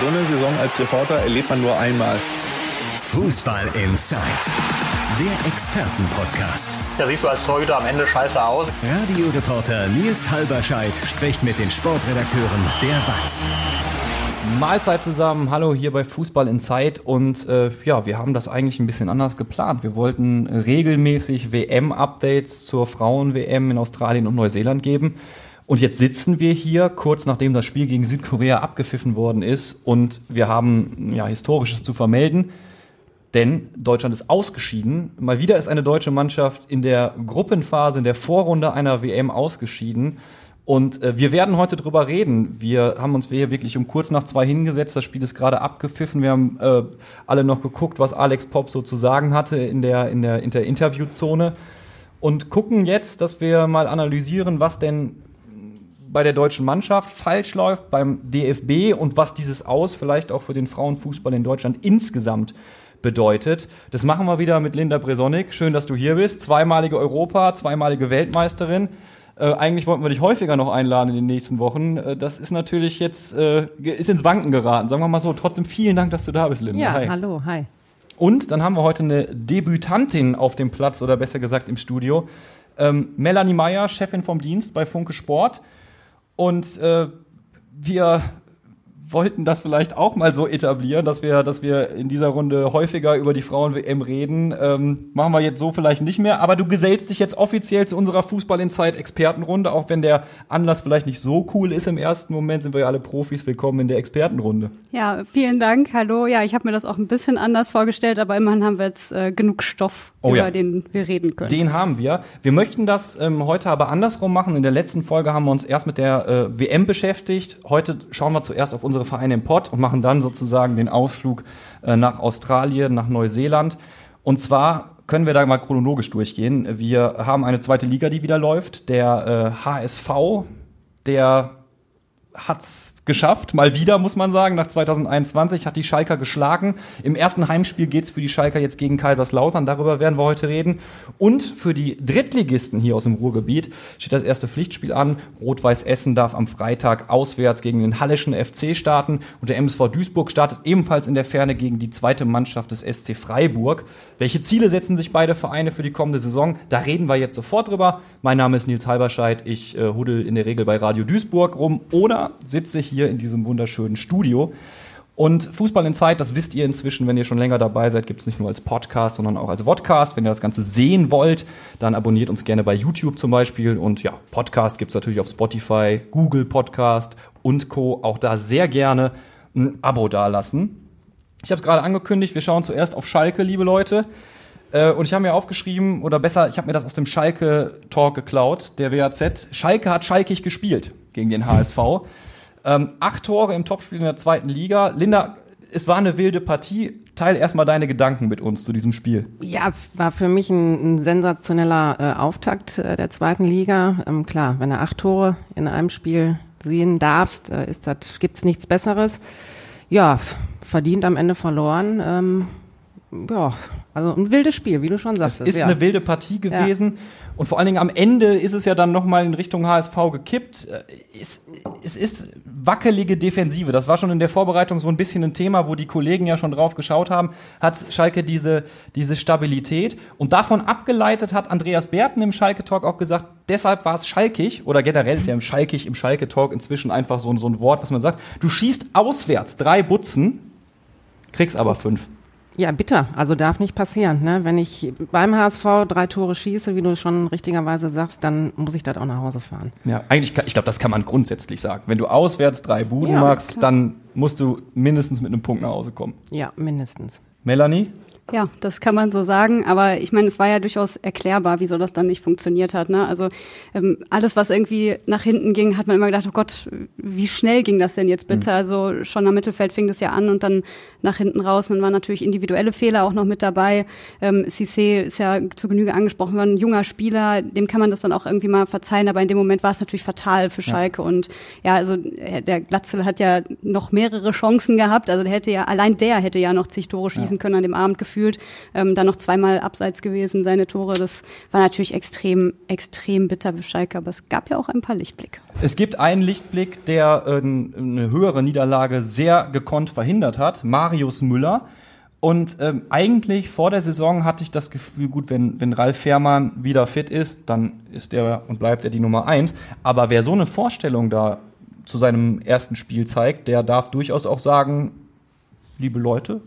So eine Saison als Reporter erlebt man nur einmal. Fußball Inside, der Expertenpodcast. Da siehst du als Torhüter am Ende scheiße aus. Radioreporter Nils Halberscheid spricht mit den Sportredakteuren der WAZ. Mahlzeit zusammen, hallo hier bei Fußball in Zeit und äh, ja, wir haben das eigentlich ein bisschen anders geplant. Wir wollten regelmäßig WM-Updates zur Frauen-WM in Australien und Neuseeland geben. Und jetzt sitzen wir hier, kurz nachdem das Spiel gegen Südkorea abgepfiffen worden ist und wir haben ja Historisches zu vermelden. Denn Deutschland ist ausgeschieden. Mal wieder ist eine deutsche Mannschaft in der Gruppenphase, in der Vorrunde einer WM ausgeschieden. Und äh, wir werden heute drüber reden. Wir haben uns hier wirklich um kurz nach zwei hingesetzt. Das Spiel ist gerade abgepfiffen. Wir haben äh, alle noch geguckt, was Alex Pop so zu sagen hatte in der, in der, in der Interviewzone. Und gucken jetzt, dass wir mal analysieren, was denn bei der deutschen Mannschaft falsch läuft, beim DFB und was dieses Aus vielleicht auch für den Frauenfußball in Deutschland insgesamt bedeutet. Das machen wir wieder mit Linda Bresonik. Schön, dass du hier bist. Zweimalige Europa, zweimalige Weltmeisterin. Äh, eigentlich wollten wir dich häufiger noch einladen in den nächsten Wochen. Äh, das ist natürlich jetzt, äh, ist ins Wanken geraten, sagen wir mal so. Trotzdem vielen Dank, dass du da bist, Linda. Ja, hi. hallo, hi. Und dann haben wir heute eine Debütantin auf dem Platz oder besser gesagt im Studio. Ähm, Melanie Meyer, Chefin vom Dienst bei Funke Sport. Und äh, wir wollten das vielleicht auch mal so etablieren, dass wir, dass wir in dieser Runde häufiger über die Frauen-WM reden. Ähm, machen wir jetzt so vielleicht nicht mehr, aber du gesellst dich jetzt offiziell zu unserer Fußball in Zeit Expertenrunde, auch wenn der Anlass vielleicht nicht so cool ist im ersten Moment, sind wir ja alle Profis, willkommen in der Expertenrunde. Ja, vielen Dank, hallo. Ja, ich habe mir das auch ein bisschen anders vorgestellt, aber immerhin haben wir jetzt äh, genug Stoff, oh, über ja. den wir reden können. Den haben wir. Wir möchten das ähm, heute aber andersrum machen. In der letzten Folge haben wir uns erst mit der äh, WM beschäftigt. Heute schauen wir zuerst auf unsere unsere Vereine im Pott und machen dann sozusagen den Ausflug äh, nach Australien, nach Neuseeland. Und zwar können wir da mal chronologisch durchgehen. Wir haben eine zweite Liga, die wieder läuft. Der äh, HSV, der hat's geschafft, mal wieder, muss man sagen. Nach 2021 hat die Schalker geschlagen. Im ersten Heimspiel geht's für die Schalker jetzt gegen Kaiserslautern. Darüber werden wir heute reden. Und für die Drittligisten hier aus dem Ruhrgebiet steht das erste Pflichtspiel an. Rot-Weiß Essen darf am Freitag auswärts gegen den Hallischen FC starten. Und der MSV Duisburg startet ebenfalls in der Ferne gegen die zweite Mannschaft des SC Freiburg. Welche Ziele setzen sich beide Vereine für die kommende Saison? Da reden wir jetzt sofort drüber. Mein Name ist Nils Halberscheid. Ich äh, huddel in der Regel bei Radio Duisburg rum oder sitze hier hier in diesem wunderschönen Studio. Und Fußball in Zeit, das wisst ihr inzwischen, wenn ihr schon länger dabei seid, gibt es nicht nur als Podcast, sondern auch als Vodcast. Wenn ihr das Ganze sehen wollt, dann abonniert uns gerne bei YouTube zum Beispiel. Und ja, Podcast gibt es natürlich auf Spotify, Google Podcast und Co. Auch da sehr gerne ein Abo dalassen. Ich habe es gerade angekündigt, wir schauen zuerst auf Schalke, liebe Leute. Äh, und ich habe mir aufgeschrieben, oder besser, ich habe mir das aus dem Schalke-Talk geklaut, der WAZ. Schalke hat schalkig gespielt gegen den HSV. Ähm, acht Tore im Topspiel in der zweiten Liga. Linda, es war eine wilde Partie. Teil erstmal deine Gedanken mit uns zu diesem Spiel. Ja, war für mich ein, ein sensationeller äh, Auftakt äh, der zweiten Liga. Ähm, klar, wenn du acht Tore in einem Spiel sehen darfst, äh, ist das, gibt's nichts Besseres. Ja, verdient am Ende verloren. Ähm, ja, also ein wildes Spiel, wie du schon sagst. Es ist ja. eine wilde Partie gewesen. Ja. Und vor allen Dingen am Ende ist es ja dann nochmal in Richtung HSV gekippt. Äh, es, es ist wackelige Defensive. Das war schon in der Vorbereitung so ein bisschen ein Thema, wo die Kollegen ja schon drauf geschaut haben. Hat Schalke diese, diese Stabilität. Und davon abgeleitet hat Andreas Berten im Schalke-Talk auch gesagt, deshalb war es schalkig, oder generell ist ja im Schalkig, im Schalke-Talk inzwischen einfach so, so ein Wort, was man sagt. Du schießt auswärts drei Butzen, kriegst aber fünf. Ja, bitter. Also darf nicht passieren. Ne? Wenn ich beim HSV drei Tore schieße, wie du schon richtigerweise sagst, dann muss ich das auch nach Hause fahren. Ja, eigentlich, ich glaube, das kann man grundsätzlich sagen. Wenn du auswärts drei Buden ja, machst, dann musst du mindestens mit einem Punkt nach Hause kommen. Ja, mindestens. Melanie? Ja, das kann man so sagen, aber ich meine, es war ja durchaus erklärbar, wieso das dann nicht funktioniert hat. Ne? Also ähm, alles, was irgendwie nach hinten ging, hat man immer gedacht, oh Gott, wie schnell ging das denn jetzt bitte? Mhm. Also schon am Mittelfeld fing das ja an und dann nach hinten raus. Und dann waren natürlich individuelle Fehler auch noch mit dabei. Ähm, Cissé ist ja zu Genüge angesprochen worden, ein junger Spieler, dem kann man das dann auch irgendwie mal verzeihen, aber in dem Moment war es natürlich fatal für Schalke. Ja. Und ja, also äh, der Glatzel hat ja noch mehrere Chancen gehabt. Also der hätte ja, allein der hätte ja noch zig Tore schießen ja. können an dem Abend gefühlt. Ähm, dann noch zweimal abseits gewesen, seine Tore. Das war natürlich extrem, extrem bitter für Schalke, aber es gab ja auch ein paar Lichtblicke. Es gibt einen Lichtblick, der äh, eine höhere Niederlage sehr gekonnt verhindert hat. Marius Müller. Und ähm, eigentlich vor der Saison hatte ich das Gefühl, gut, wenn, wenn Ralf Fährmann wieder fit ist, dann ist er und bleibt er die Nummer eins. Aber wer so eine Vorstellung da zu seinem ersten Spiel zeigt, der darf durchaus auch sagen, liebe Leute,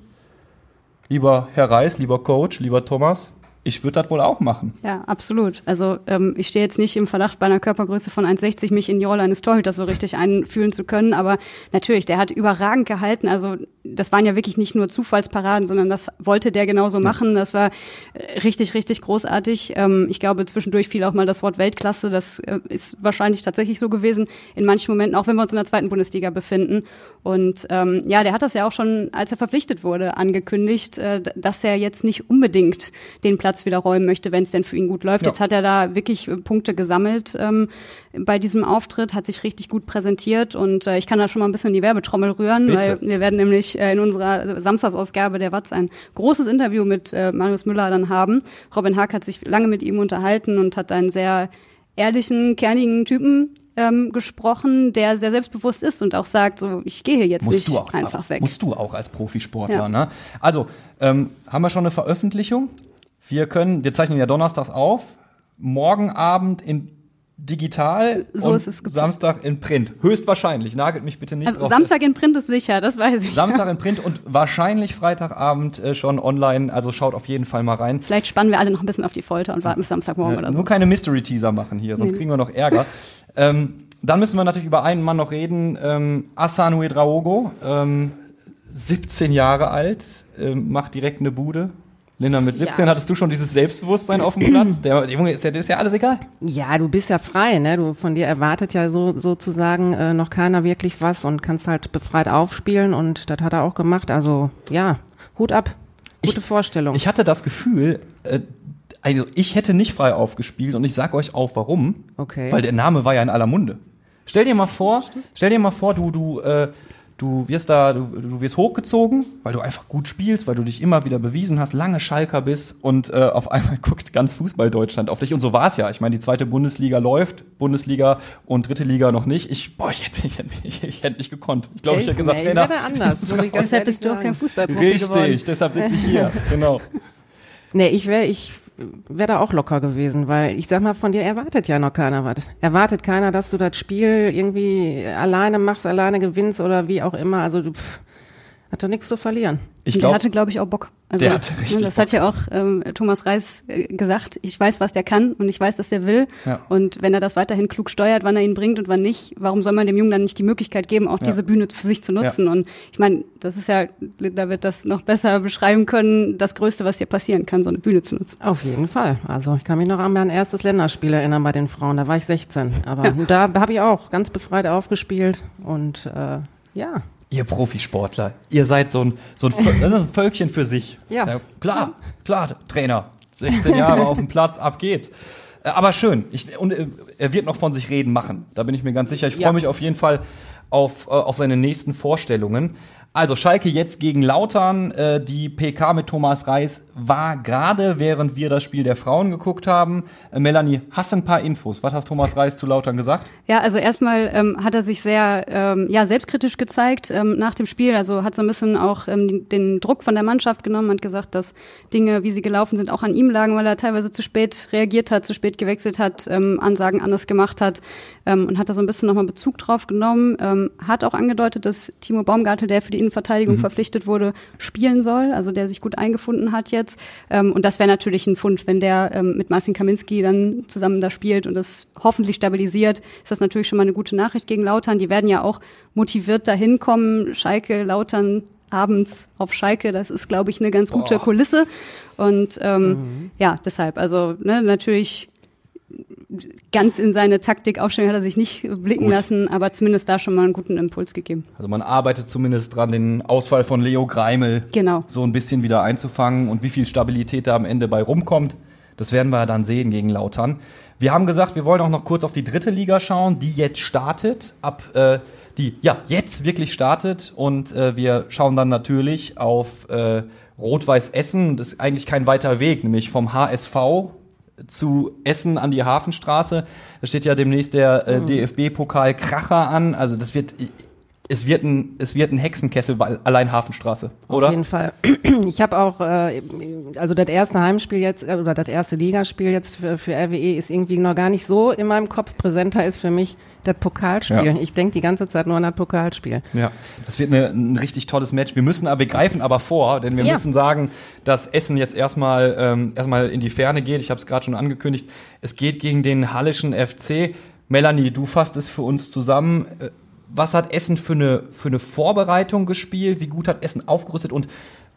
lieber Herr Reis, lieber Coach, lieber Thomas, ich würde das wohl auch machen. Ja, absolut. Also ähm, ich stehe jetzt nicht im Verdacht, bei einer Körpergröße von 1,60 mich in die Rolle eines Torhüters so richtig einfühlen zu können. Aber natürlich, der hat überragend gehalten. Also das waren ja wirklich nicht nur Zufallsparaden, sondern das wollte der genauso machen. Das war äh, richtig, richtig großartig. Ähm, ich glaube, zwischendurch fiel auch mal das Wort Weltklasse. Das äh, ist wahrscheinlich tatsächlich so gewesen. In manchen Momenten, auch wenn wir uns in der zweiten Bundesliga befinden. Und ähm, ja, der hat das ja auch schon, als er verpflichtet wurde, angekündigt, äh, dass er jetzt nicht unbedingt den Platz wieder räumen möchte, wenn es denn für ihn gut läuft. Ja. Jetzt hat er da wirklich äh, Punkte gesammelt ähm, bei diesem Auftritt, hat sich richtig gut präsentiert und äh, ich kann da schon mal ein bisschen in die Werbetrommel rühren, Bitte. weil wir werden nämlich äh, in unserer Samstagsausgabe der Watz ein großes Interview mit äh, Marius Müller dann haben. Robin Hack hat sich lange mit ihm unterhalten und hat einen sehr ehrlichen, kernigen Typen ähm, gesprochen, der sehr selbstbewusst ist und auch sagt, so ich gehe jetzt musst nicht einfach weg. Musst du auch als Profisportler. Ja. Ne? Also ähm, haben wir schon eine Veröffentlichung? Wir können, wir zeichnen ja donnerstags auf. Morgen Abend in digital so und ist es Samstag in Print. Höchstwahrscheinlich, nagelt mich bitte nicht Also Samstag in Print ist sicher, das weiß ich. Samstag in Print und wahrscheinlich Freitagabend äh, schon online, also schaut auf jeden Fall mal rein. Vielleicht spannen wir alle noch ein bisschen auf die Folter und warten bis Samstagmorgen Ja, oder so. nur keine Mystery-Teaser machen hier, sonst Nee. kriegen wir noch Ärger. ähm, dann müssen wir natürlich über einen Mann noch reden, ähm, Asan Uedraogo, ähm, 17 Jahre alt, ähm, macht direkt eine Bude. Linda, mit 17 Ja. hattest du schon dieses Selbstbewusstsein auf dem Platz? Der, der Junge ist ja, ist ja alles egal. Ja, du bist ja frei, ne? Du von dir erwartet ja so sozusagen äh, noch keiner wirklich was und kannst halt befreit aufspielen und das hat er auch gemacht. Also ja, Hut ab, gute Vorstellung. Ich hatte das Gefühl, äh, also ich hätte nicht frei aufgespielt und ich sag euch auch warum. Okay. Weil der Name war ja in aller Munde. Stell dir mal vor, stell dir mal vor, du, du, äh, du wirst da, du, du wirst hochgezogen, weil du einfach gut spielst, weil du dich immer wieder bewiesen hast, lange Schalker bist und äh, auf einmal guckt ganz Fußball Deutschland auf dich. Und so war es ja. Ich meine, die zweite Bundesliga läuft, Bundesliga und dritte Liga noch nicht. Ich, boah, ich hätte, ich hätte, ich, ich hätte nicht gekonnt. Ich glaube, ich hätte gesagt, nee, Trainer, ich anders. Deshalb bist du auch kein Fußballprofi geworden. Richtig, deshalb sitze ich hier. genau. Nee, ich wäre ich wäre da auch locker gewesen, weil ich sag mal, von dir erwartet ja noch keiner was. Erwartet keiner, dass du das Spiel irgendwie alleine machst, alleine gewinnst oder wie auch immer. Also du pff, hat doch nichts zu verlieren. Ich der glaube, hatte, glaube ich, auch Bock. Also, Der hatte richtig ne, Das hat ja auch ähm, Thomas Reis äh, gesagt. Ich weiß, was der kann und ich weiß, dass der will. Ja. Und wenn er das weiterhin klug steuert, wann er ihn bringt und wann nicht, warum soll man dem Jungen dann nicht die Möglichkeit geben, auch Ja. diese Bühne für sich zu nutzen? Und ich meine, das ist ja, da wird das noch besser beschreiben können, das Größte, was dir passieren kann, so eine Bühne zu nutzen. Auf jeden Fall. Also ich kann mich noch an mein erstes Länderspiel erinnern bei den Frauen. Da war ich 16. Aber da habe ich auch ganz befreit aufgespielt und äh, ja. Ihr Profisportler, ihr seid so ein, so ein, ein Völkchen für sich. Ja. klar, klar, Trainer. 16 Jahre auf dem Platz, ab geht's. Äh, Aber schön. Ich, und äh, er wird noch von sich reden machen. Da bin ich mir ganz sicher. Ich freue Ja. mich auf jeden Fall auf, äh, auf seine nächsten Vorstellungen. Also Schalke jetzt gegen Lautern. Äh, die PK mit Thomas Reis war gerade, während wir das Spiel der Frauen geguckt haben. Äh, Melanie, hast du ein paar Infos? Was hat Thomas Reis zu Lautern gesagt? Ja, also erstmal ähm, hat er sich sehr ähm, ja, selbstkritisch gezeigt ähm, nach dem Spiel. Also hat so ein bisschen auch ähm, den, den Druck von der Mannschaft genommen, hat gesagt, dass Dinge, wie sie gelaufen sind, auch an ihm lagen, weil er teilweise zu spät reagiert hat, zu spät gewechselt hat, ähm, Ansagen anders gemacht hat ähm, und hat da so ein bisschen nochmal Bezug drauf genommen. Ähm, hat auch angedeutet, dass Timo Baumgartel, der für die Innenverteidigung verpflichtet wurde, spielen soll, also der sich gut eingefunden hat jetzt. Ähm, und das wäre natürlich ein Fund, wenn der ähm, mit Marcin Kaminski dann zusammen da spielt und das hoffentlich stabilisiert, ist das natürlich schon mal eine gute Nachricht gegen Lautern. Die werden ja auch motiviert dahin kommen. Schalke, Lautern abends auf Schalke, das ist, glaube ich, eine ganz gute Kulisse. Und ähm, ja, deshalb, also ne, natürlich ganz in seine Taktik-Aufstellung hat er sich nicht blicken Gut. lassen, aber zumindest da schon mal einen guten Impuls gegeben. Also man arbeitet zumindest dran, den Ausfall von Leo Greimel Genau. so ein bisschen wieder einzufangen und wie viel Stabilität da am Ende bei rumkommt. Das werden wir dann sehen gegen Lautern. Wir haben gesagt, wir wollen auch noch kurz auf die dritte Liga schauen, die jetzt startet, ab äh, die ja jetzt wirklich startet und äh, wir schauen dann natürlich auf äh, Rot-Weiß Essen. Das ist eigentlich kein weiter Weg, nämlich vom HSV zu Essen an die Hafenstraße. Da steht ja demnächst der äh, DFB-Pokal Kracher an. Also das wird es wird ein, es wird ein Hexenkessel, allein Hafenstraße, oder? Auf jeden Fall. Ich habe auch, äh, also das erste Heimspiel jetzt, äh, oder das erste Ligaspiel jetzt für, für RWE ist irgendwie noch gar nicht so in meinem Kopf. Präsenter ist für mich das Pokalspiel. Ja. Ich denke die ganze Zeit nur an das Pokalspiel. Ja, das wird eine, ein richtig tolles Match. Wir müssen aber, wir greifen aber vor, denn wir Ja. müssen sagen, dass Essen jetzt erstmal ähm, erstmal in die Ferne geht. Ich habe es gerade schon angekündigt. Es geht gegen den Hallischen FC. Melanie, du fasst es für uns zusammen. Was hat Essen für eine für eine Vorbereitung gespielt? Wie gut hat Essen aufgerüstet und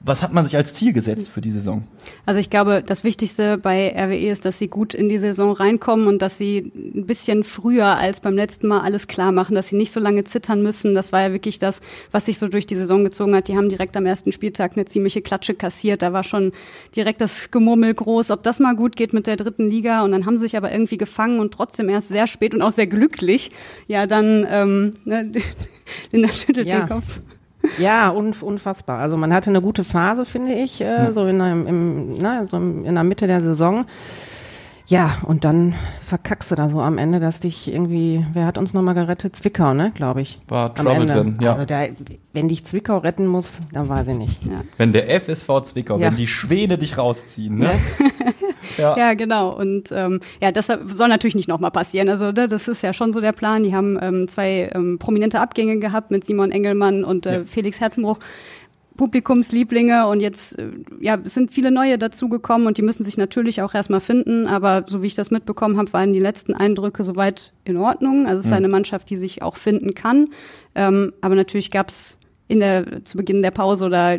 was hat man sich als Ziel gesetzt für die Saison? Also ich glaube, das Wichtigste bei RWE ist, dass sie gut in die Saison reinkommen und dass sie ein bisschen früher als beim letzten Mal alles klar machen, dass sie nicht so lange zittern müssen. Das war ja wirklich das, was sich so durch die Saison gezogen hat. Die haben direkt am ersten Spieltag eine ziemliche Klatsche kassiert. Da war schon direkt das Gemurmel groß, ob das mal gut geht mit der dritten Liga. Und dann haben sie sich aber irgendwie gefangen und trotzdem erst sehr spät und auch sehr glücklich, ja dann, ähm, ne, Linda schüttelt Ja. den Kopf. Ja, unf unfassbar. Also man hatte eine gute Phase, finde ich, äh, so in der, im, na, so in der Mitte der Saison. Ja, und dann verkackst du da so am Ende, dass dich irgendwie, wer hat uns nochmal gerettet? Zwickau, ne, glaube ich. War am Trouble Ende. drin, ja. Also da, wenn dich Zwickau retten muss, dann weiß ich nicht. Ja. Wenn der FSV Zwickau, Ja. wenn die Schwäne dich rausziehen, ne? ja. Ja, genau. Und ähm, ja, das soll natürlich nicht nochmal passieren. Also ne, das ist ja schon so der Plan. Die haben ähm, zwei ähm, prominente Abgänge gehabt mit Simon Engelmann und äh, Ja. Felix Herzenbruch. Publikumslieblinge und jetzt äh, ja es sind viele neue dazugekommen und die müssen sich natürlich auch erstmal finden, aber so wie ich das mitbekommen habe, waren die letzten Eindrücke soweit in Ordnung. Also es ist eine Mannschaft, die sich auch finden kann. Ähm, aber natürlich gab's in der zu Beginn der Pause oder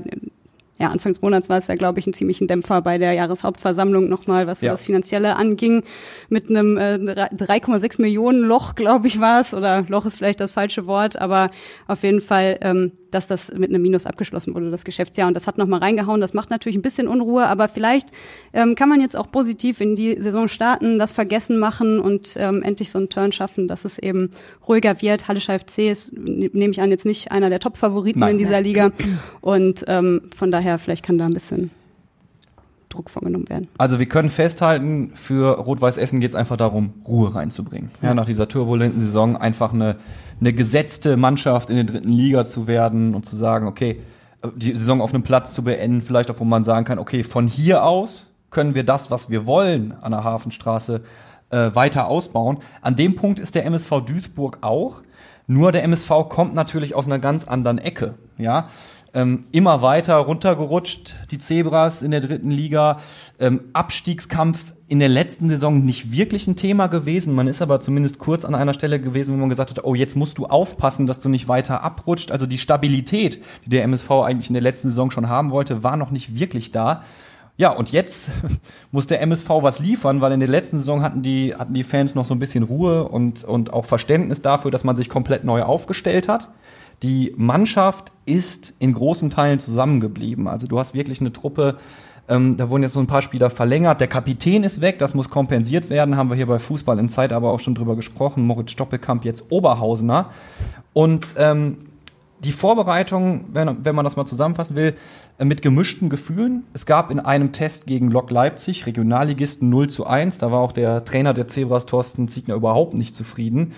ja, Anfang des Monats war es ja, glaube ich, ein ziemlichen Dämpfer bei der Jahreshauptversammlung nochmal, was Ja. das Finanzielle anging. Mit einem äh, 3,6 Millionen Loch, glaube ich, war es. Oder Loch ist vielleicht das falsche Wort, aber auf jeden Fall, ähm, dass das mit einem Minus abgeschlossen wurde, das Geschäftsjahr. Und das hat nochmal reingehauen. Das macht natürlich ein bisschen Unruhe, aber vielleicht ähm, kann man jetzt auch positiv in die Saison starten, das Vergessen machen und ähm, endlich so einen Turn schaffen, dass es eben ruhiger wird. Hallischer FC ist, ne- nehme ich an, jetzt nicht einer der Top-Favoriten in dieser Liga. Und ähm, von daher, vielleicht kann da ein bisschen Druck vorgenommen werden. Also wir können festhalten, für Rot-Weiß Essen geht es einfach darum, Ruhe reinzubringen. Ja, nach dieser turbulenten Saison einfach eine, eine gesetzte Mannschaft in der dritten Liga zu werden und zu sagen, okay, die Saison auf einem Platz zu beenden, vielleicht auch, wo man sagen kann, okay, von hier aus können wir das, was wir wollen an der Hafenstraße, äh, weiter ausbauen. An dem Punkt ist der MSV Duisburg auch. Nur der MSV kommt natürlich aus einer ganz anderen Ecke. Ja, ähm, immer weiter runtergerutscht, die Zebras in der dritten Liga. Ähm, Abstiegskampf in der letzten Saison nicht wirklich ein Thema gewesen. Man ist aber zumindest kurz an einer Stelle gewesen, wo man gesagt hat, oh, jetzt musst du aufpassen, dass du nicht weiter abrutscht. Also die Stabilität, die der MSV eigentlich in der letzten Saison schon haben wollte, war noch nicht wirklich da. Ja, und jetzt muss der MSV was liefern, weil in der letzten Saison hatten die, hatten die Fans noch so ein bisschen Ruhe und, und auch Verständnis dafür, dass man sich komplett neu aufgestellt hat. Die Mannschaft ist in großen Teilen zusammengeblieben. Also du hast wirklich eine Truppe, ähm, da wurden jetzt so ein paar Spieler verlängert. Der Kapitän ist weg, das muss kompensiert werden. Haben wir hier bei Fußball in Zeit aber auch schon drüber gesprochen. Moritz Stoppelkamp jetzt Oberhausener. Und ähm, die Vorbereitung, wenn, wenn man das mal zusammenfassen will, äh, mit gemischten Gefühlen. Es gab in einem Test gegen Lok Leipzig Regionalligisten 0 zu 1. Da war auch der Trainer der Zebras, Thorsten Ziegner, überhaupt nicht zufrieden.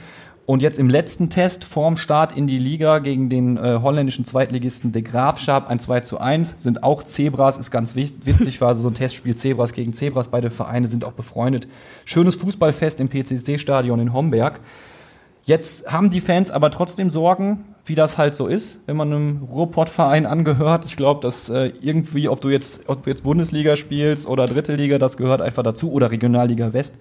Und jetzt im letzten Test vorm Start in die Liga gegen den äh, holländischen Zweitligisten De Graafschap ein 2 zu 1 sind auch Zebras, ist ganz wit- witzig, war so ein Testspiel Zebras gegen Zebras. Beide Vereine sind auch befreundet. Schönes Fußballfest im PCC-Stadion in Homberg. Jetzt haben die Fans aber trotzdem Sorgen, wie das halt so ist, wenn man einem Ruhrpott-Verein angehört. Ich glaube, dass äh, irgendwie, ob du jetzt, ob du jetzt Bundesliga spielst oder Dritte Liga, das gehört einfach dazu oder Regionalliga West.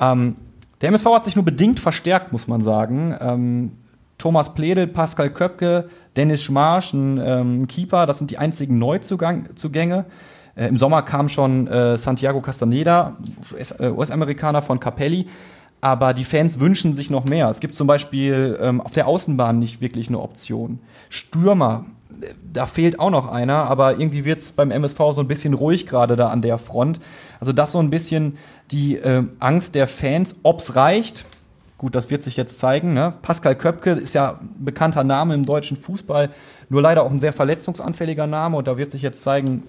Ähm, der MSV hat sich nur bedingt verstärkt, muss man sagen. Ähm, Thomas Pledel, Pascal Köpke, Dennis Schmarsch, ein ähm, Keeper, das sind die einzigen Neuzugänge. Äh, Im Sommer kam schon äh, Santiago Castaneda, US- äh, US-Amerikaner von Capelli. Aber die Fans wünschen sich noch mehr. Es gibt zum Beispiel ähm, auf der Außenbahn nicht wirklich eine Option. Stürmer, äh, da fehlt auch noch einer, aber irgendwie wird es beim MSV so ein bisschen ruhig gerade da an der Front. Also das so ein bisschen die äh, Angst der Fans, ob's reicht. Gut, das wird sich jetzt zeigen. Ne? Pascal Köpke ist ja ein bekannter Name im deutschen Fußball, nur leider auch ein sehr verletzungsanfälliger Name. Und da wird sich jetzt zeigen,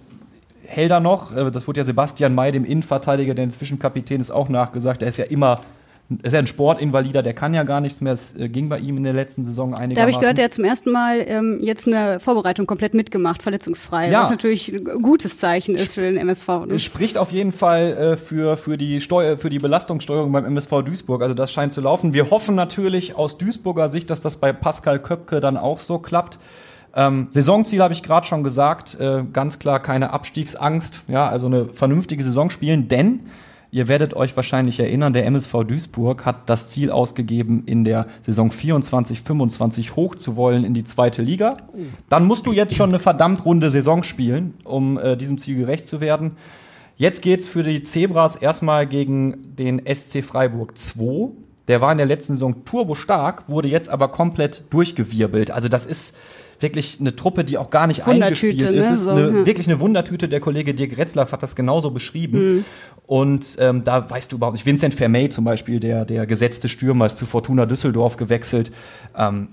hält er noch. Äh, Das wurde ja Sebastian May, dem Innenverteidiger, der inzwischen Kapitän ist, auch nachgesagt. Er ist ja immer ist ja ein Sportinvalider, der kann ja gar nichts mehr. Es äh, ging bei ihm in der letzten Saison einigermaßen. Da habe ich gehört, der hat zum ersten Mal ähm, jetzt eine Vorbereitung komplett mitgemacht, verletzungsfrei. Ja. Was natürlich ein gutes Zeichen ist für den MSV. Ne? Es spricht auf jeden Fall äh, für, für, die Steu für die Belastungssteuerung beim MSV Duisburg. Also das scheint zu laufen. Wir hoffen natürlich aus Duisburger Sicht, dass das bei Pascal Köpke dann auch so klappt. Ähm, Saisonziel habe ich gerade schon gesagt, äh, ganz klar keine Abstiegsangst, ja, also eine vernünftige Saison spielen, denn ihr werdet euch wahrscheinlich erinnern, der MSV Duisburg hat das Ziel ausgegeben, in der Saison 24, 25 hoch zu wollen in die zweite Liga. Dann musst du jetzt schon eine verdammt runde Saison spielen, um äh, diesem Ziel gerecht zu werden. Jetzt geht's für die Zebras erstmal gegen den SC Freiburg 2. Der war in der letzten Saison turbo stark, wurde jetzt aber komplett durchgewirbelt. Also das ist wirklich eine Truppe, die auch gar nicht eingespielt ist. ne? Ist So, eine, ja. wirklich eine Wundertüte. Der Kollege Dirk Retzlaff hat das genauso beschrieben. Mhm. Und ähm, da weißt du überhaupt nicht. Vincent Vermey zum Beispiel, der, der gesetzte Stürmer, ist zu Fortuna Düsseldorf gewechselt. Ähm,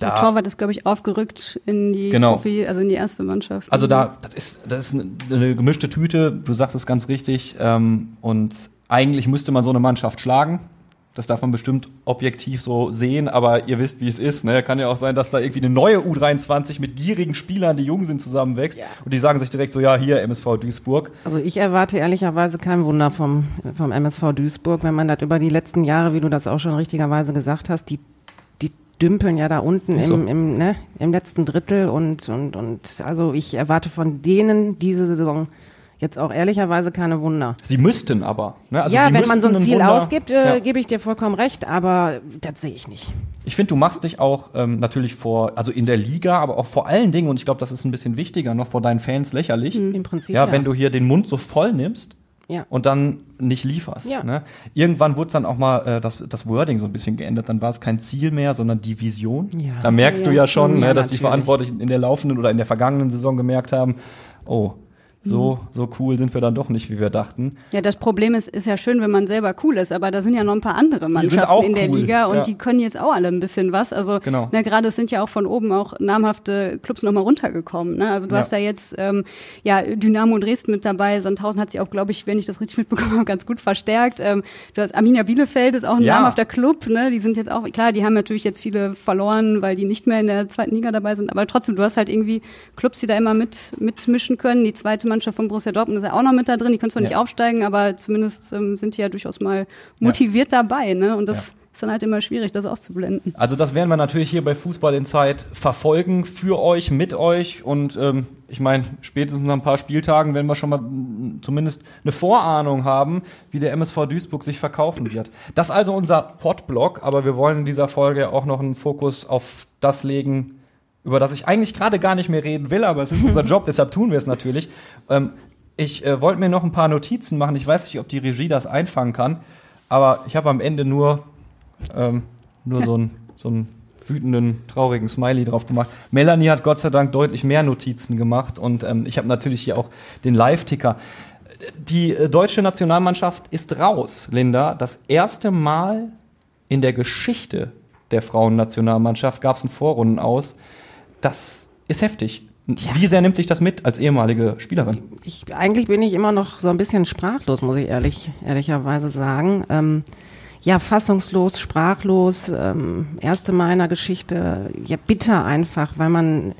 Der da, Torwart ist, glaube ich, aufgerückt in die Genau. Profi, also in die erste Mannschaft. also da, das ist, das ist eine, eine gemischte Tüte. Du sagst es ganz richtig. Ähm, und eigentlich müsste man so eine Mannschaft schlagen. Das darf man bestimmt objektiv so sehen, aber ihr wisst, wie es ist. Ne? Kann ja auch sein, dass da irgendwie eine neue U23 mit gierigen Spielern, die jung sind, zusammenwächst. Und die sagen sich direkt so, ja, hier MSV Duisburg. Also ich erwarte ehrlicherweise kein Wunder vom, vom MSV Duisburg, wenn man das über die letzten Jahre, wie du das auch schon richtigerweise gesagt hast, die, die dümpeln ja da unten so. im, im, ne, im letzten Drittel und, und, und also ich erwarte von denen diese Saison jetzt auch ehrlicherweise keine Wunder. Sie müssten aber. Ne? Also ja, wenn man so ein Ziel Wunder- ausgibt, äh, Ja. gebe ich dir vollkommen recht, aber das sehe ich nicht. Ich finde, du machst dich auch ähm, natürlich vor, also in der Liga, aber auch vor allen Dingen, und ich glaube, das ist ein bisschen wichtiger, noch vor deinen Fans lächerlich. Im Prinzip, ja, ja. wenn du hier den Mund so voll nimmst Ja. und dann nicht lieferst. Ja. Ne? Irgendwann wurde dann auch mal äh, das, das Wording so ein bisschen geändert. Dann war es kein Ziel mehr, sondern die Vision. Ja. Da merkst du Ja. schon, ne, dass die. Verantwortlichen in der laufenden oder in der vergangenen Saison gemerkt haben, oh, so, so cool sind wir dann doch nicht, wie wir dachten. Ja, das Problem ist, ist ja schön, wenn man selber cool ist, aber da sind ja noch ein paar andere Mannschaften auch in der cool, Liga und ja. die können jetzt auch alle ein bisschen was. Also Genau. ne, gerade sind ja auch von oben auch namhafte Clubs nochmal runtergekommen. Ne? Also du Ja. hast da jetzt ähm, ja Dynamo Dresden mit dabei, Sandhausen hat sich auch, glaube ich, wenn ich das richtig mitbekommen habe, ganz gut verstärkt. Ähm, du hast Arminia Bielefeld ist auch ein Ja. namhafter Club, ne? Die sind jetzt auch, klar, die haben natürlich jetzt viele verloren, weil die nicht mehr in der zweiten Liga dabei sind, aber trotzdem, du hast halt irgendwie Clubs, die da immer mit mitmischen können. Die zweite Mannschaft von Borussia Dortmund ist ja auch noch mit da drin, die können zwar Ja. nicht aufsteigen, aber zumindest ähm, sind die ja durchaus mal motiviert dabei, ne? Und das Ja. ist dann halt immer schwierig, das auszublenden. Also das werden wir natürlich hier bei Fußball in Zeit verfolgen, für euch, mit euch und ähm, ich meine, spätestens nach ein paar Spieltagen werden wir schon mal mm, zumindest eine Vorahnung haben, wie der MSV Duisburg sich verkaufen wird. Das ist also unser Podblock, aber wir wollen in dieser Folge auch noch einen Fokus auf das legen, über das ich eigentlich gerade gar nicht mehr reden will, aber es ist unser Job, deshalb tun wir es natürlich. Ähm, ich äh, wollte mir noch ein paar Notizen machen. Ich weiß nicht, ob die Regie das einfangen kann, aber ich habe am Ende nur ähm, nur so einen so einen wütenden, traurigen Smiley drauf gemacht. Melanie hat Gott sei Dank deutlich mehr Notizen gemacht und ähm, ich habe natürlich hier auch den Live-Ticker. Die äh, deutsche Nationalmannschaft ist raus, Linda. Das erste Mal in der Geschichte der Frauennationalmannschaft gab es einen Vorrunden aus. Das ist heftig. Wie sehr nimmt dich das mit als ehemalige Spielerin? Ich, eigentlich bin ich immer noch so ein bisschen sprachlos, muss ich ehrlich, ehrlicherweise sagen. Ähm, ja, fassungslos, sprachlos, ähm, erste Mal in der Geschichte, ja, bitter einfach, weil man,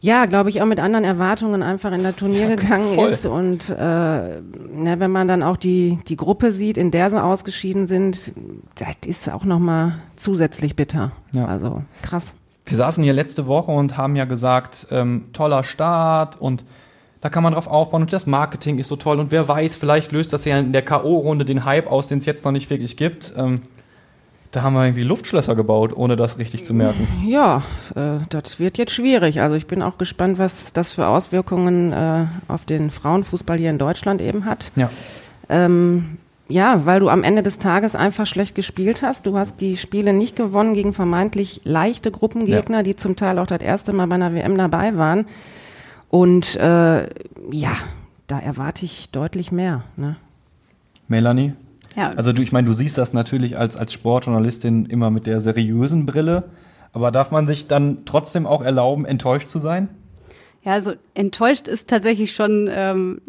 ja, glaube ich, auch mit anderen Erwartungen einfach in der Turnier gegangen voll. ist und äh, ne, wenn man dann auch die, die Gruppe sieht, in der sie ausgeschieden sind, das ist auch nochmal zusätzlich bitter. Ja. Also krass. Wir saßen hier letzte Woche und haben ja gesagt, ähm, toller Start und da kann man drauf aufbauen und das Marketing ist so toll und wer weiß, vielleicht löst das ja in der K.O.-Runde den Hype aus, den es jetzt noch nicht wirklich gibt. Ähm, da haben wir irgendwie Luftschlösser gebaut, ohne das richtig zu merken. Ja, äh, das wird jetzt schwierig. Also ich bin auch gespannt, was das für Auswirkungen äh, auf den Frauenfußball hier in Deutschland eben hat. Ja. Ähm, ja, weil du am Ende des Tages einfach schlecht gespielt hast. Du hast die Spiele nicht gewonnen gegen vermeintlich leichte Gruppengegner, die zum Teil auch das erste Mal bei einer WM dabei waren. Und äh, ja, da erwarte ich deutlich mehr. Ne? Melanie? Ja. Also du, ich meine, du siehst das natürlich als, als Sportjournalistin immer mit der seriösen Brille, aber darf man sich dann trotzdem auch erlauben, enttäuscht zu sein? Ja, also enttäuscht ist tatsächlich schon ähm,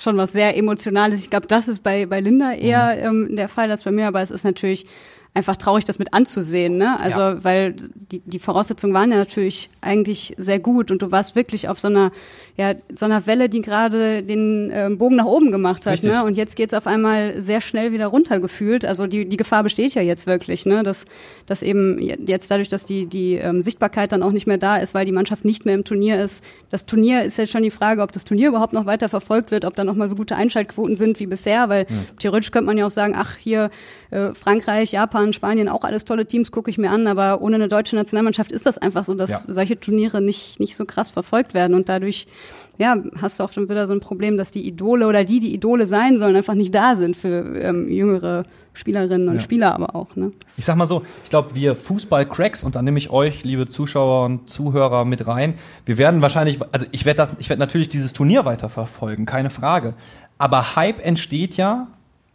schon was sehr Emotionales. Ich glaube, das ist bei bei Linda eher Mhm. ähm, der Fall als bei mir, aber es ist natürlich einfach traurig, das mit anzusehen, ne? Also, Ja. weil die, die Voraussetzungen waren ja natürlich eigentlich sehr gut und du warst wirklich auf so einer, ja, so einer Welle, die gerade den ähm, Bogen nach oben gemacht hat, Richtig. ne? Und jetzt geht's auf einmal sehr schnell wieder runtergefühlt. Also die, die Gefahr besteht ja jetzt wirklich, ne? Dass, dass eben jetzt dadurch, dass die, die ähm, Sichtbarkeit dann auch nicht mehr da ist, weil die Mannschaft nicht mehr im Turnier ist. Das Turnier ist jetzt schon die Frage, ob das Turnier überhaupt noch weiter verfolgt wird, ob da noch mal so gute Einschaltquoten sind wie bisher, weil theoretisch könnte man ja auch sagen, ach, hier äh, Frankreich, Japan, Spanien, auch alles tolle Teams, gucke ich mir an, aber ohne eine deutsche Nationalmannschaft ist das einfach so, dass Ja. solche Turniere nicht, nicht so krass verfolgt werden und dadurch ja, hast du auch dann wieder so ein Problem, dass die Idole oder die, die Idole sein sollen, einfach nicht da sind für ähm, jüngere Spielerinnen und Ja. Spieler aber auch. Ne? Ich sag mal so, ich glaube, wir Fußball-Cracks, und da nehme ich euch, liebe Zuschauer und Zuhörer, mit rein, wir werden wahrscheinlich, also ich werde das, ich werde natürlich dieses Turnier weiterverfolgen, keine Frage. Aber Hype entsteht ja,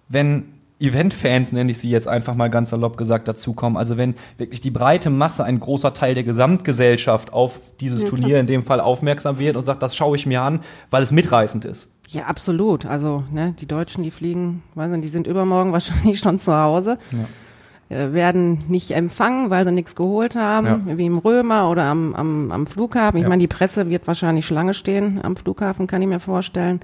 wenn Event-Fans, nenne ich sie jetzt einfach mal ganz salopp gesagt, dazukommen. Also wenn wirklich die breite Masse, ein großer Teil der Gesamtgesellschaft auf dieses Ja, Turnier in dem Fall aufmerksam wird und sagt, das schaue ich mir an, weil es mitreißend ist. Ja, absolut. Also, ne, die Deutschen, die fliegen, weiß nicht, die sind übermorgen wahrscheinlich schon zu Hause. Äh, werden nicht empfangen, weil sie nichts geholt haben, Ja. wie im Römer oder am, am, am Flughafen. Ich Ja. meine, die Presse wird wahrscheinlich Schlange stehen am Flughafen, kann ich mir vorstellen,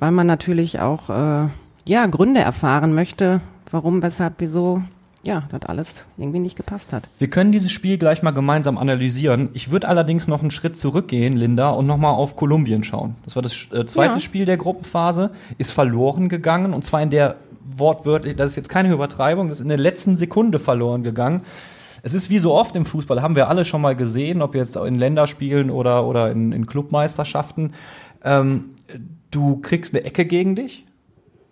weil man natürlich auch äh, ja Gründe erfahren möchte, warum, weshalb, wieso, ja, das alles irgendwie nicht gepasst hat. Wir können dieses Spiel gleich mal gemeinsam analysieren. Ich würde allerdings noch einen Schritt zurückgehen, Linda, und nochmal auf Kolumbien schauen. Das war das äh, zweite Ja. Spiel der Gruppenphase, ist verloren gegangen und zwar in der wortwörtlich, das ist jetzt keine Übertreibung, das ist in der letzten Sekunde verloren gegangen. Es ist wie so oft im Fußball, haben wir alle schon mal gesehen, ob jetzt in Länderspielen oder, oder in, in Clubmeisterschaften. Ähm, du kriegst eine Ecke gegen dich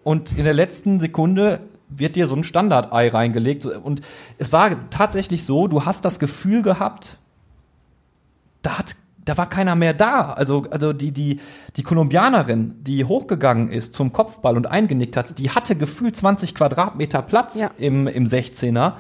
und in der letzten Sekunde wird dir so ein Standardei reingelegt. Und es war tatsächlich so, du hast das Gefühl gehabt, da hat da war keiner mehr da. Also, also die, die, die Kolumbianerin, die hochgegangen ist zum Kopfball und eingenickt hat, die hatte gefühlt 20 Quadratmeter Platz Ja. im, im 16er.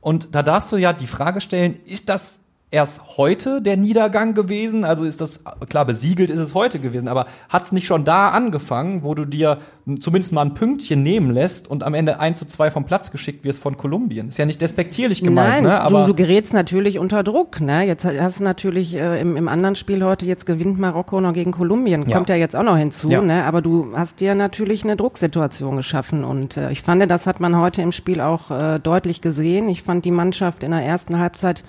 Und da darfst du ja die Frage stellen, ist das erst heute der Niedergang gewesen? Also ist das, klar, besiegelt ist es heute gewesen, aber hat es nicht schon da angefangen, wo du dir zumindest mal ein Pünktchen nehmen lässt und am Ende 1 zu 2 vom Platz geschickt wirst von Kolumbien? Ist ja nicht despektierlich gemeint, Nein, ne? Aber du, du gerätst natürlich unter Druck. Ne? Jetzt hast du natürlich äh, im, im anderen Spiel heute, jetzt gewinnt Marokko noch gegen Kolumbien, Ja. kommt ja jetzt auch noch hinzu. Ja. Ne? Aber du hast dir natürlich eine Drucksituation geschaffen. Und äh, ich fand, das hat man heute im Spiel auch äh, deutlich gesehen. Ich fand die Mannschaft in der ersten Halbzeit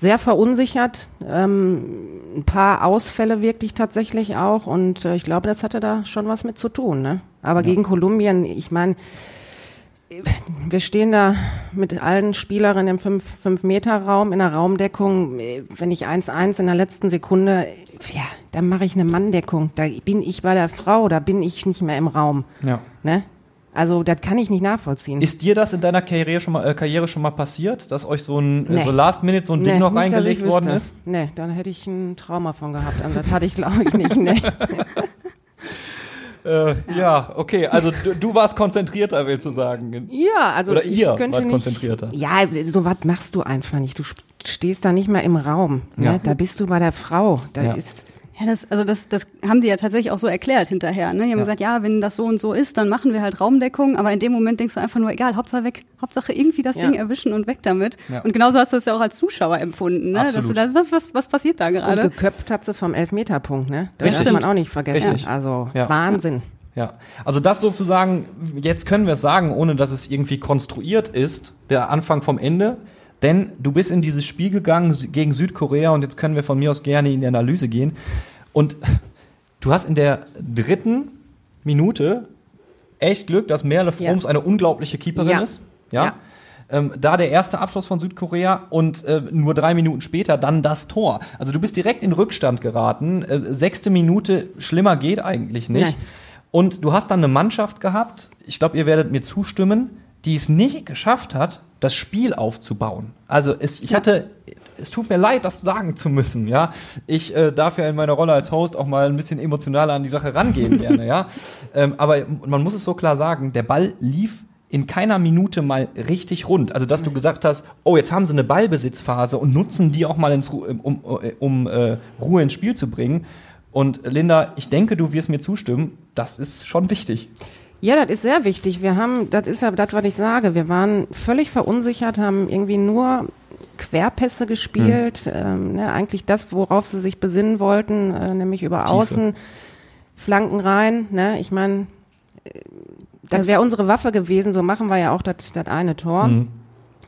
sehr verunsichert. Ähm, ein paar Ausfälle wirklich tatsächlich auch. Und äh, ich glaube, das hatte da schon was mit zu tun. Ne? Aber gegen Kolumbien, ich meine, wir stehen da mit allen Spielerinnen im 5-Meter-Raum in der Raumdeckung. Wenn ich 1-1 in der letzten Sekunde, ja, dann mache ich eine Manndeckung. Da bin ich bei der Frau, da bin ich nicht mehr im Raum. ja. Ne? Also das kann ich nicht nachvollziehen. Ist dir das in deiner Karriere schon mal, äh, Karriere schon mal passiert, dass euch so ein Nee. so Last Minute so ein Ding Nee, noch nicht, reingelegt worden ist? Nee, dann hätte ich ein Trauma von gehabt. Also das hatte ich, glaube ich, nicht. Nee. Äh, ja. okay, also du, du warst konzentrierter, willst du sagen. Ja, also Oder ich ihr könnte wart nicht. konzentrierter. Ja, so was machst du einfach nicht. Du st- stehst da nicht mal im Raum. Ne? Ja. Da bist du bei der Frau. Da Ja. ist Ja, das, also das, das haben sie ja tatsächlich auch so erklärt hinterher. Ne? Die haben Ja. gesagt, ja, wenn das so und so ist, dann machen wir halt Raumdeckung. Aber in dem Moment denkst du einfach nur, egal, Hauptsache weg, Hauptsache irgendwie das Ja. Ding erwischen und weg damit. Ja. Und genauso hast du es ja auch als Zuschauer empfunden. Ne? Dass du Absolut. das, was, was, was passiert da Und gerade? geköpft hat sie vom Elfmeterpunkt, ne? Das Richtig. darf man auch nicht vergessen. Richtig. Also Ja. Wahnsinn. Ja, also das sozusagen, jetzt können wir es sagen, ohne dass es irgendwie konstruiert ist, der Anfang vom Ende. Denn du bist in dieses Spiel gegangen gegen Südkorea und jetzt können wir von mir aus gerne in die Analyse gehen. Und du hast in der dritten Minute echt Glück, dass Merle Ja. Froms eine unglaubliche Keeperin Ja. ist. Ja. Ja. Ähm, da der erste Abschluss von Südkorea und äh, nur drei Minuten später dann das Tor. Also du bist direkt in Rückstand geraten. Äh, sechste Minute, schlimmer geht eigentlich nicht. Nein. Und du hast dann eine Mannschaft gehabt, ich glaube, ihr werdet mir zustimmen, die es nicht geschafft hat, das Spiel aufzubauen. Also es, ich hatte es tut mir leid, das sagen zu müssen, ja. Ich äh, darf ja in meiner Rolle als Host auch mal ein bisschen emotionaler an die Sache rangehen gerne, ja. Ähm, aber man muss es so klar sagen, der Ball lief in keiner Minute mal richtig rund. Also, dass du gesagt hast, oh, jetzt haben sie eine Ballbesitzphase und nutzen die auch mal ins, Ru- um, um, um äh, Ruhe ins Spiel zu bringen. Und Linda, ich denke, du wirst mir zustimmen, das ist schon wichtig. Ja, das ist sehr wichtig. Wir haben, das ist ja das, was ich sage. Wir waren völlig verunsichert, haben irgendwie nur Querpässe gespielt. Hm. Ähm, ne, eigentlich das, worauf sie sich besinnen wollten, äh, nämlich über Tiefe. Außen, Flanken rein. Ne? Ich meine, das wäre unsere Waffe gewesen. So machen wir ja auch das das eine Tor. Mhm.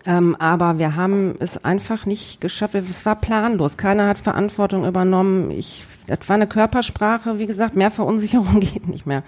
Ähm, aber wir haben es einfach nicht geschafft. Es war planlos. Keiner hat Verantwortung übernommen. Ich, das war eine Körpersprache. Wie gesagt, mehr Verunsicherung geht nicht mehr.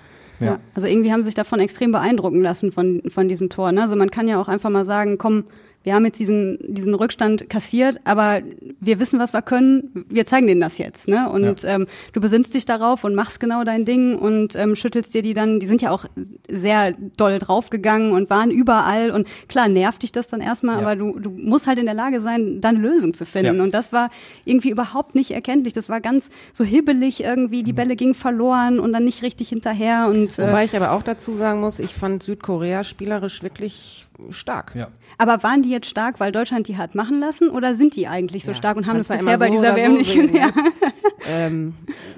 Ja. Also irgendwie haben sie sich davon extrem beeindrucken lassen von, von diesem Tor. Ne? Also man kann ja auch einfach mal sagen, komm, wir haben jetzt diesen, diesen Rückstand kassiert, aber wir wissen, was wir können, wir zeigen denen das jetzt. Ne? Und ähm, du besinnst dich darauf und machst genau dein Ding und ähm, schüttelst dir die dann, die sind ja auch sehr doll draufgegangen und waren überall und klar nervt dich das dann erstmal, Ja. aber du, du musst halt in der Lage sein, da eine Lösung zu finden. Ja. Und das war irgendwie überhaupt nicht erkenntlich. Das war ganz so hibbelig irgendwie, die Bälle gingen verloren und dann nicht richtig hinterher und äh, Wobei ich aber auch dazu sagen muss, ich fand Südkorea spielerisch wirklich stark. Ja. Aber waren die jetzt stark, weil Deutschland die hat machen lassen oder sind die eigentlich so Ja, stark und haben das kannst du bisher immer bei so dieser WM so nicht sehen, gesehen? ja. ähm,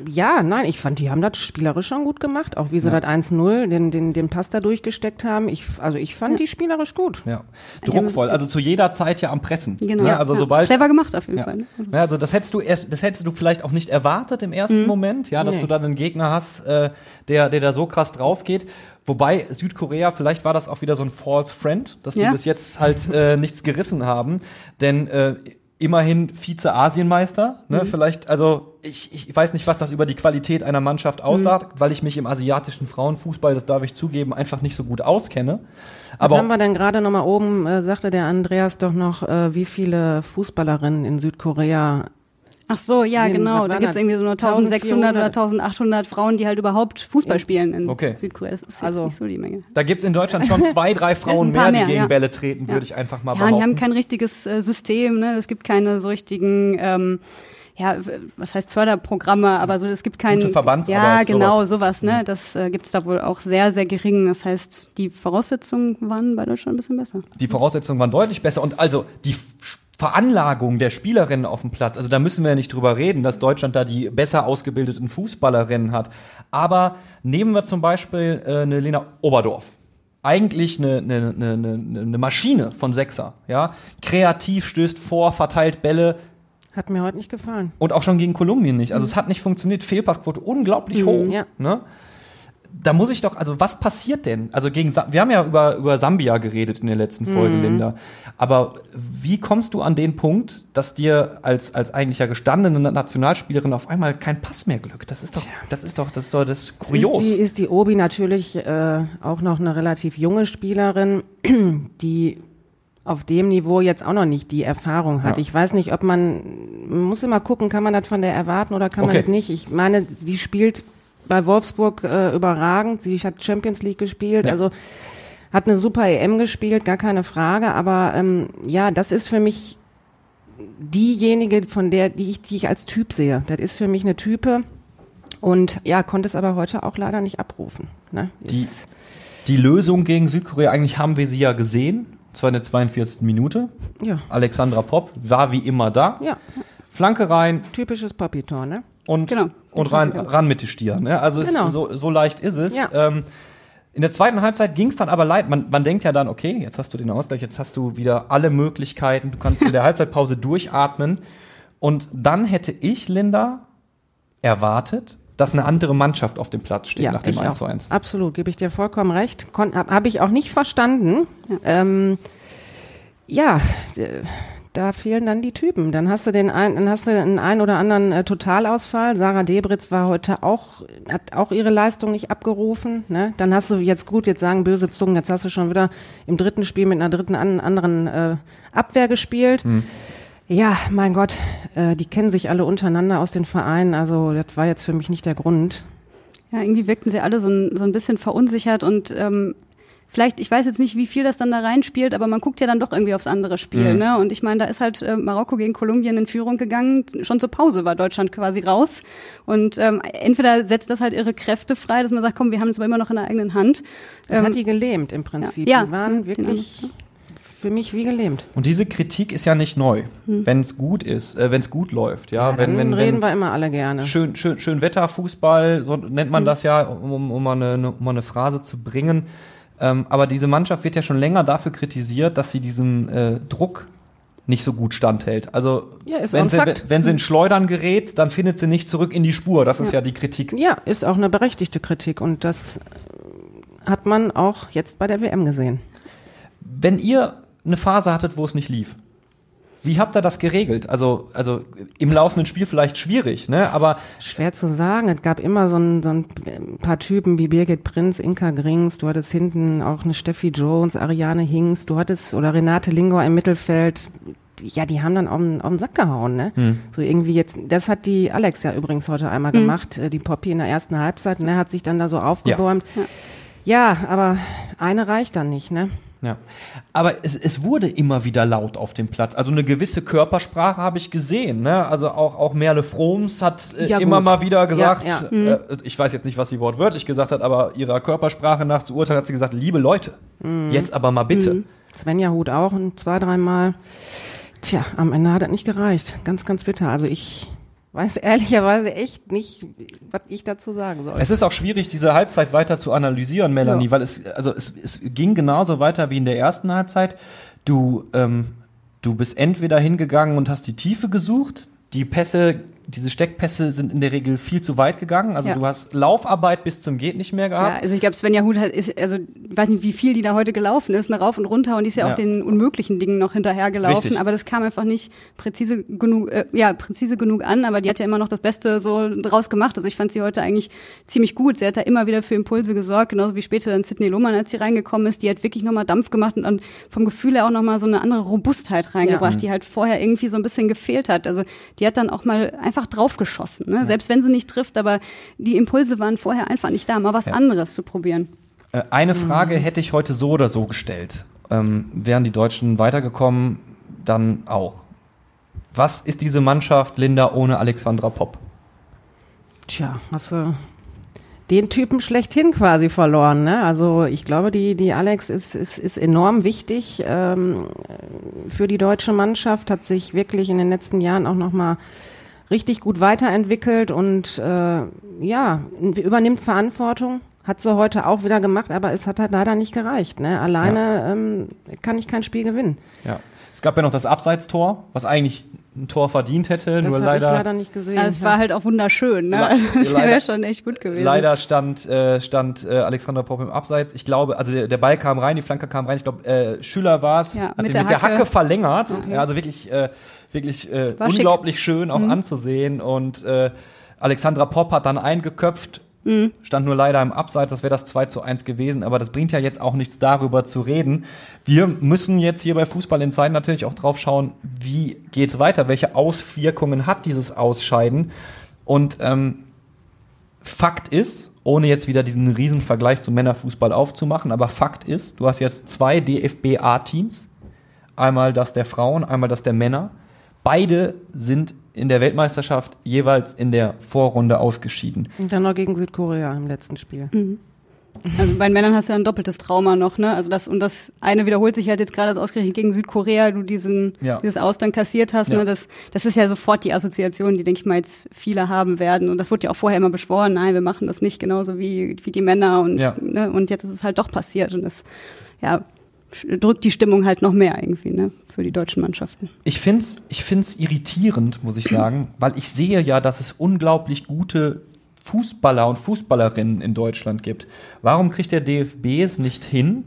ja, nein, ich fand, die haben das spielerisch schon gut gemacht, auch wie sie das 1-0, den, den, den Pass da durchgesteckt haben. Ich, also ich fand die spielerisch gut. Ja. Druckvoll, also zu jeder Zeit ja am Pressen. Genau. Ja, also ja. sobald Clever gemacht auf jeden Ja. Fall. Ne? Ja, also das hättest du erst, das hättest du vielleicht auch nicht erwartet im ersten Moment, ja, dass Nee. du dann einen Gegner hast, äh, der, der da so krass drauf geht. Wobei Südkorea, vielleicht war das auch wieder so ein False Friend, dass die Ja. bis jetzt halt äh, nichts gerissen haben, denn äh, immerhin Vize-Asienmeister, ne? Vielleicht, also ich, ich weiß nicht, was das über die Qualität einer Mannschaft aussagt, weil ich mich im asiatischen Frauenfußball, das darf ich zugeben, einfach nicht so gut auskenne. Was haben Aber wir denn gerade nochmal oben, äh, sagte der Andreas doch noch, äh, wie viele Fußballerinnen in Südkorea Ach so, ja, Sind- genau. Da gibt's das? irgendwie so nur 1600 oder 1800 Frauen, die halt überhaupt Fußball spielen in Okay. Südkorea. Das ist jetzt Also- nicht so die Menge. da gibt's in Deutschland schon zwei, drei Frauen paar mehr, die mehr, gegen ja. Bälle treten, Ja. würde ich einfach mal Ja, behaupten. die haben kein richtiges äh, System, ne? Es gibt keine so richtigen, ähm, ja, was heißt Förderprogramme, aber so, es gibt kein. Gute Verbandsarbeit, Ja, genau, sowas. sowas, ne? Das äh, gibt's da wohl auch sehr, sehr gering. Das heißt, die Voraussetzungen waren bei Deutschland ein bisschen besser. die Voraussetzungen waren deutlich besser und also die F- Veranlagung der Spielerinnen auf dem Platz, also da müssen wir ja nicht drüber reden, dass Deutschland da die besser ausgebildeten Fußballerinnen hat. Aber nehmen wir zum Beispiel äh, eine Lena Oberdorf. Eigentlich eine, eine, eine, eine, Maschine von Sechser, ja. Kreativ stößt vor, verteilt Bälle hat mir heute nicht gefallen. und auch schon gegen Kolumbien nicht. Also es hat nicht funktioniert, Fehlpassquote unglaublich hoch. ja. Ne? Da muss ich doch, also was passiert denn? Also gegen, wir haben ja über, über Sambia geredet in der letzten Folge, Linda. Aber wie kommst du an den Punkt, dass dir als, als eigentlich ja gestandene Nationalspielerin auf einmal kein Pass mehr glückt? Das ist doch, das ist doch, das ist doch das kurios. Ist die, ist die Obi natürlich äh, auch noch eine relativ junge Spielerin, die auf dem Niveau jetzt auch noch nicht die Erfahrung hat. Ja. Ich weiß nicht, ob man, man muss immer gucken, kann man das von der erwarten oder kann man Okay. das nicht. Ich meine, sie spielt bei Wolfsburg äh, überragend. Sie hat Champions League gespielt, Ja. also hat eine super EM gespielt, gar keine Frage. Aber ähm, ja, das ist für mich diejenige, von der, die ich, die ich als Typ sehe. Das ist für mich eine Type. Und ja, konnte es aber heute auch leider nicht abrufen. Ne? Die- Die Lösung gegen Südkorea, eigentlich haben wir sie ja gesehen. Zwar in der 42. Minute. ja, Alexandra Popp war wie immer da. ja, Flanke rein typisches Poppy-Tor, ne? Und, Genau, und ran, ran mit die Stier. Ne? Also Genau. so, so leicht ist es. Ja. Ähm, in der zweiten Halbzeit ging es dann aber leid. Man, man denkt ja dann, okay, jetzt hast du den Ausgleich, jetzt hast du wieder alle Möglichkeiten, du kannst in der Halbzeitpause durchatmen. Und dann hätte ich, Linda, erwartet, dass eine andere Mannschaft auf dem Platz steht nach dem ich 1 auch. zu 1. Absolut, gebe ich dir vollkommen recht. Habe hab ich auch nicht verstanden. Ja, ähm, ja d- da fehlen dann die Typen. Dann hast du den ein, dann hast du einen ein oder anderen äh, Totalausfall. Sarah Debritz war heute auch, hat auch ihre Leistung nicht abgerufen. Ne? Dann hast du jetzt gut, jetzt sagen böse Zungen, jetzt hast du schon wieder im dritten Spiel mit einer dritten an, anderen äh, Abwehr gespielt. Ja, mein Gott, äh, die kennen sich alle untereinander aus den Vereinen. Also das war jetzt für mich nicht der Grund. Ja, irgendwie wirkten sie alle so ein, so ein bisschen verunsichert und ähm, vielleicht, ich weiß jetzt nicht, wie viel das dann da reinspielt, aber man guckt ja dann doch irgendwie aufs andere Spiel. Mhm. Ne? Und ich meine, da ist halt äh, Marokko gegen Kolumbien in Führung gegangen. Schon zur Pause war Deutschland quasi raus. Und ähm, entweder setzt das halt ihre Kräfte frei, dass man sagt, komm, wir haben es aber immer noch in der eigenen Hand. Das Ähm, hat die gelähmt im Prinzip. Ja, die waren ja, wirklich für mich wie gelähmt. Und diese Kritik ist ja nicht neu, wenn es gut ist, äh, wenn es gut läuft. Ja, Ja, wenn, dann wenn, reden wenn wir immer alle gerne. schön, schön, schön Wetterfußball, so nennt man das ja, um, um, mal eine, um mal eine Phrase zu bringen. Ähm, aber diese Mannschaft wird ja schon länger dafür kritisiert, dass sie diesem äh, Druck nicht so gut standhält. Also Ja, wenn, sie, Fakt. wenn sie in Schleudern gerät, dann findet sie nicht zurück in die Spur. Das ist ja die Kritik. Ja, ist auch eine berechtigte Kritik und das äh, hat man auch jetzt bei der WM gesehen. Wenn ihr eine Phase hattet, wo es nicht lief, wie habt ihr das geregelt? Also, also im laufenden Spiel vielleicht schwierig, ne? Aber Schwer zu sagen. Es gab immer so ein, so ein paar Typen wie Birgit Prinz, Inka Grings, du hattest hinten auch eine Steffi Jones, Ariane Hinks, du hattest oder Renate Lingor im Mittelfeld. Ja, die haben dann auf den, auf den Sack gehauen, ne? So irgendwie jetzt, das hat die Alex ja übrigens heute einmal gemacht, äh, die Poppy in der ersten Halbzeit, ne, hat sich dann da so aufgebäumt. Ja. aber eine reicht dann nicht, ne? Ja, aber es, es wurde immer wieder laut auf dem Platz. Also eine gewisse Körpersprache habe ich gesehen. Ne? Also auch, auch Merle Froms hat äh, Ja, immer gut. mal wieder gesagt, Ja, Äh, ich weiß jetzt nicht, was sie wortwörtlich gesagt hat, aber ihrer Körpersprache nach zu urteilen hat sie gesagt, liebe Leute, jetzt aber mal bitte. Svenja Hut auch und zwei, dreimal. Tja, am Ende hat das nicht gereicht. Ganz, ganz bitter. Also ich weiß ehrlicherweise echt nicht, was ich dazu sagen soll. Es ist auch schwierig, diese Halbzeit weiter zu analysieren, Melanie, Ja. weil es, also es, es ging genauso weiter wie in der ersten Halbzeit. Du, ähm, du bist entweder hingegangen und hast die Tiefe gesucht. Die Pässe, diese Steckpässe sind in der Regel viel zu weit gegangen. Also Ja. du hast Laufarbeit bis zum geht nicht mehr Ja, gehabt. also ich glaube, Svenja Huth hat, ist, also ich weiß nicht, wie viel die da heute gelaufen ist, ne, rauf und runter und die ist ja, Ja. auch den unmöglichen Dingen noch hinterhergelaufen, Richtig. aber das kam einfach nicht präzise genug, äh, ja, präzise genug an, aber die hat ja immer noch das Beste so draus gemacht. Also ich fand sie heute eigentlich ziemlich gut. Sie hat da immer wieder für Impulse gesorgt, genauso wie später dann Sidney Lohmann, als sie reingekommen ist, die hat wirklich nochmal Dampf gemacht und dann vom Gefühl her auch nochmal so eine andere Robustheit reingebracht, Ja. die halt vorher irgendwie so ein bisschen gefehlt hat. Also die hat dann auch mal einfach draufgeschossen, ne? selbst wenn sie nicht trifft, aber die Impulse waren vorher einfach nicht da, mal was anderes zu probieren. Äh, Eine Frage hätte ich heute so oder so gestellt. Ähm, wären die Deutschen weitergekommen, dann auch. Was ist diese Mannschaft, Linda, ohne Alexandra Popp? Tja, hast du den Typen schlechthin quasi verloren. Ne? Also ich glaube, die, die Alex ist, ist, ist enorm wichtig ähm, für die deutsche Mannschaft, hat sich wirklich in den letzten Jahren auch nochmal richtig gut weiterentwickelt und äh, ja, übernimmt Verantwortung. Hat sie heute auch wieder gemacht, aber es hat halt leider nicht gereicht. Ne? Alleine ähm, kann ich kein Spiel gewinnen. Ja. Es gab ja noch das Abseitstor, was eigentlich ein Tor verdient hätte, Das nur habe ich leider, leider nicht gesehen. Ja, es war halt auch wunderschön, ne? Le- Also das leider- wäre schon echt gut gewesen. leider stand, äh, stand äh, Alexander Popp im Abseits. Ich glaube, also der, der Ball kam rein, die Flanke kam rein. Ich glaube, äh, Schüler war es, Ja, hat mit den der mit der Hacke, Hacke. verlängert. Ja, also wirklich, äh, wirklich äh, schick. Mhm. unglaublich schön auch anzusehen. Und äh, Alexandra Popp hat dann eingeköpft. Mhm. Stand nur leider im Abseits, das wäre das 2 zu 1 gewesen, aber das bringt ja jetzt auch nichts darüber zu reden. Wir müssen jetzt hier bei Fußball in Zeiten natürlich auch drauf schauen, wie geht's weiter, welche Auswirkungen hat dieses Ausscheiden. Und ähm, Fakt ist, ohne jetzt wieder diesen riesen Vergleich zum Männerfußball aufzumachen, aber Fakt ist, du hast jetzt zwei DFB-A-Teams, einmal das der Frauen, einmal das der Männer. Beide sind in der Weltmeisterschaft jeweils in der Vorrunde ausgeschieden. Und dann noch gegen Südkorea im letzten Spiel. Also bei den Männern hast du ja ein doppeltes Trauma noch, ne? Also das und das eine wiederholt sich halt jetzt gerade das ausgerechnet gegen Südkorea, du diesen Ja. dieses Aus dann kassiert hast, Ja. ne? Das das ist ja sofort die Assoziation, die denke ich mal jetzt viele haben werden und das wurde ja auch vorher immer beschworen, nein, wir machen das nicht genauso wie wie die Männer und Ja. ne? und jetzt ist es halt doch passiert und das ja drückt die Stimmung halt noch mehr irgendwie, ne? Für die deutschen Mannschaften. Ich find's, ich find's irritierend, muss ich sagen, weil ich sehe ja, dass es unglaublich gute Fußballer und Fußballerinnen in Deutschland gibt. Warum kriegt der DFB es nicht hin,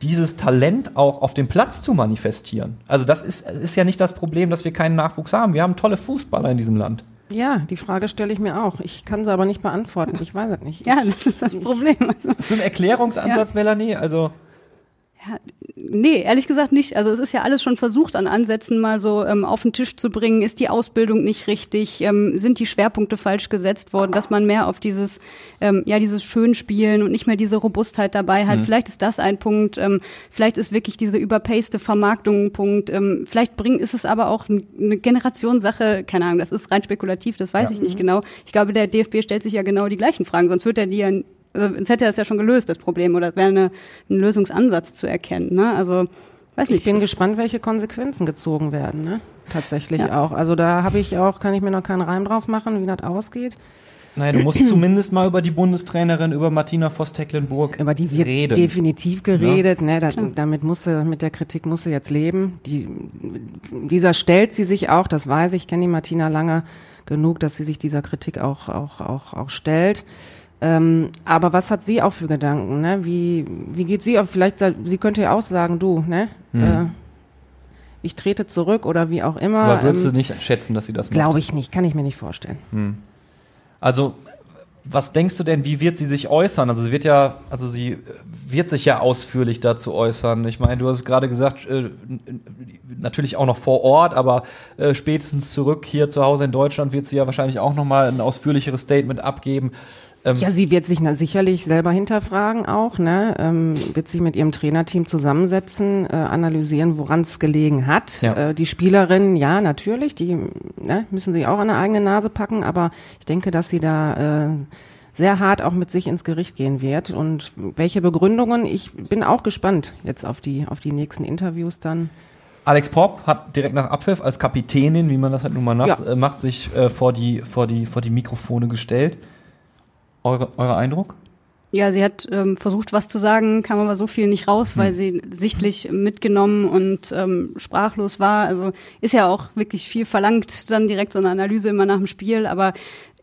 dieses Talent auch auf dem Platz zu manifestieren? Also das ist, ist ja nicht das Problem, dass wir keinen Nachwuchs haben. Wir haben tolle Fußballer in diesem Land. Ja, die Frage stelle ich mir auch. Ich kann sie aber nicht beantworten. Ich weiß es nicht. Ja, das ist das Problem. Also, Ist so ein Erklärungsansatz, Melanie? Also Ja, nee, ehrlich gesagt nicht. Also es ist ja alles schon versucht an Ansätzen mal so ähm, auf den Tisch zu bringen. Ist die Ausbildung nicht richtig? Ähm, sind die Schwerpunkte falsch gesetzt worden? Dass man mehr auf dieses, ähm, ja, dieses Schönspielen und nicht mehr diese Robustheit dabei hat. Mhm. Vielleicht ist das ein Punkt. Ähm, vielleicht ist wirklich diese überpaste Vermarktung ein Punkt. Ähm, vielleicht bringt, ist es aber auch eine Generationssache. Keine Ahnung, das ist rein spekulativ, das weiß ja. ich nicht genau. Ich glaube, der DFB stellt sich ja genau die gleichen Fragen. Sonst wird er die ja also es hätte das ja schon gelöst, das Problem, oder es wäre eine, ein Lösungsansatz zu erkennen. Ne? Also weiß nicht. Ich bin gespannt, welche Konsequenzen gezogen werden, ne? Tatsächlich ja. auch. Also da habe ich auch, kann ich mir noch keinen Reim drauf machen, wie das ausgeht. Naja, du musst zumindest mal über die Bundestrainerin, über Martina Voss-Tecklenburg Über die wird reden. definitiv geredet. Ja. Ne, da, damit musste, mit der Kritik musste jetzt leben. Die, dieser stellt sie sich auch, das weiß ich, kenne die Martina lange genug, dass sie sich dieser Kritik auch, auch, auch, auch stellt. Ähm, aber was hat sie auch für Gedanken? Ne? Wie, wie geht sie auf? Vielleicht, sie könnte ja auch sagen, du, ne? Hm. Äh, ich trete zurück oder wie auch immer. Aber würdest ähm, du nicht schätzen, dass sie das macht? Glaube ich nicht, kann ich mir nicht vorstellen. Hm. Also, was denkst du denn, wie wird sie sich äußern? Also sie wird ja, also sie wird sich ja ausführlich dazu äußern. Ich meine, du hast gerade gesagt, äh, natürlich auch noch vor Ort, aber äh, spätestens zurück hier zu Hause in Deutschland wird sie ja wahrscheinlich auch noch mal ein ausführlicheres Statement abgeben. Ähm, ja, sie wird sich na, sicherlich selber hinterfragen auch, ne? Ähm, wird sich mit ihrem Trainerteam zusammensetzen, äh, analysieren, woran es gelegen hat. Ja. Äh, die Spielerinnen, ja, natürlich, die ne, müssen sich auch an der eigene Nase packen, aber ich denke, dass sie da äh, sehr hart auch mit sich ins Gericht gehen wird. Und welche Begründungen, ich bin auch gespannt jetzt auf die, auf die nächsten Interviews dann. Alex Popp hat direkt nach Abpfiff als Kapitänin, wie man das halt nun mal macht, ja. äh, macht sich äh, vor, die, vor, die, vor die Mikrofone gestellt. Eure, euer Eindruck? Ja, sie hat ähm, versucht, was zu sagen, kam aber so viel nicht raus, weil hm. sie sichtlich mitgenommen und ähm, sprachlos war. Also ist ja auch wirklich viel verlangt, dann direkt so eine Analyse immer nach dem Spiel. Aber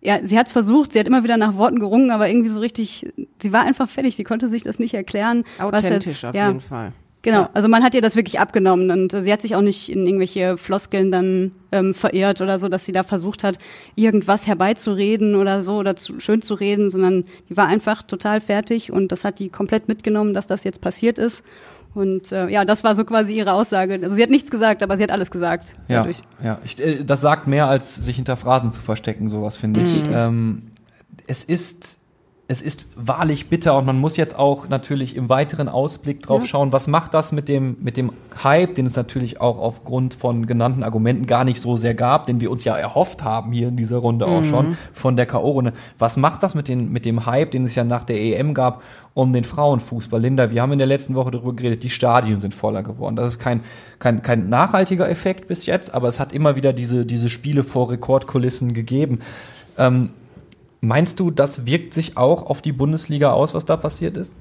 ja, sie hat es versucht, sie hat immer wieder nach Worten gerungen, aber irgendwie so richtig, sie war einfach fertig, sie konnte sich das nicht erklären. Authentisch jetzt, auf ja, jeden Fall. Genau, also man hat ihr das wirklich abgenommen und sie hat sich auch nicht in irgendwelche Floskeln dann ähm, verirrt oder so, dass sie da versucht hat, irgendwas herbeizureden oder so oder zu, schön zu reden, sondern die war einfach total fertig und das hat die komplett mitgenommen, dass das jetzt passiert ist. Und äh, ja, das war so quasi ihre Aussage. Also sie hat nichts gesagt, aber sie hat alles gesagt. Dadurch. Ja, ja. Ich, äh, das sagt mehr, als sich hinter Phrasen zu verstecken, sowas finde ich. Mhm. Ähm, es ist es ist wahrlich bitter und man muss jetzt auch natürlich im weiteren Ausblick drauf ja. schauen, was macht das mit dem, mit dem Hype, den es natürlich auch aufgrund von genannten Argumenten gar nicht so sehr gab, den wir uns ja erhofft haben hier in dieser Runde mhm. auch schon von der K.O.-Runde. Was macht das mit, den, mit dem Hype, den es ja nach der EM gab, um den Frauenfußball? Linda, wir haben in der letzten Woche darüber geredet, die Stadien sind voller geworden. Das ist kein, kein, kein nachhaltiger Effekt bis jetzt, aber es hat immer wieder diese, diese Spiele vor Rekordkulissen gegeben. Ähm, Meinst du, das wirkt sich auch auf die Bundesliga aus, was da passiert ist?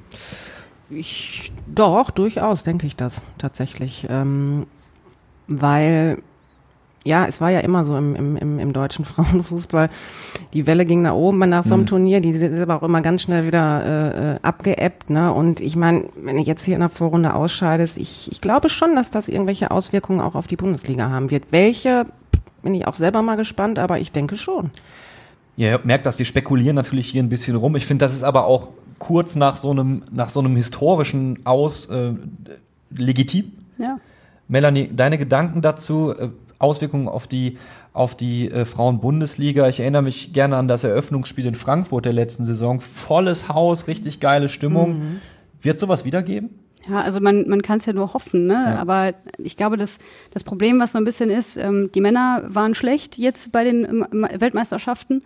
Ich, doch, durchaus denke ich das tatsächlich. Ähm, weil, ja, es war ja immer so im, im, im deutschen Frauenfußball. Die Welle ging nach oben nach so einem mhm. Turnier, die ist aber auch immer ganz schnell wieder äh, äh abgeebbt. Ne? Und ich meine, wenn ich jetzt hier in der Vorrunde ausscheidest, ich, ich glaube schon, dass das irgendwelche Auswirkungen auch auf die Bundesliga haben wird. Welche, bin ich auch selber mal gespannt, aber ich denke schon. Ihr merkt das, wir spekulieren natürlich hier ein bisschen rum. Ich finde, das ist aber auch kurz nach so einem, nach so einem historischen Aus äh, legitim. Ja. Melanie, deine Gedanken dazu, äh, Auswirkungen auf die, auf die äh, Frauen-Bundesliga. Ich erinnere mich gerne an das Eröffnungsspiel in Frankfurt der letzten Saison. Volles Haus, richtig geile Stimmung. Mhm. Wird sowas wiedergeben? Ja, also man, man kann es ja nur hoffen, ne? Ja. Aber ich glaube, das, das Problem, was so ein bisschen ist, ähm, die Männer waren schlecht jetzt bei den ähm, Weltmeisterschaften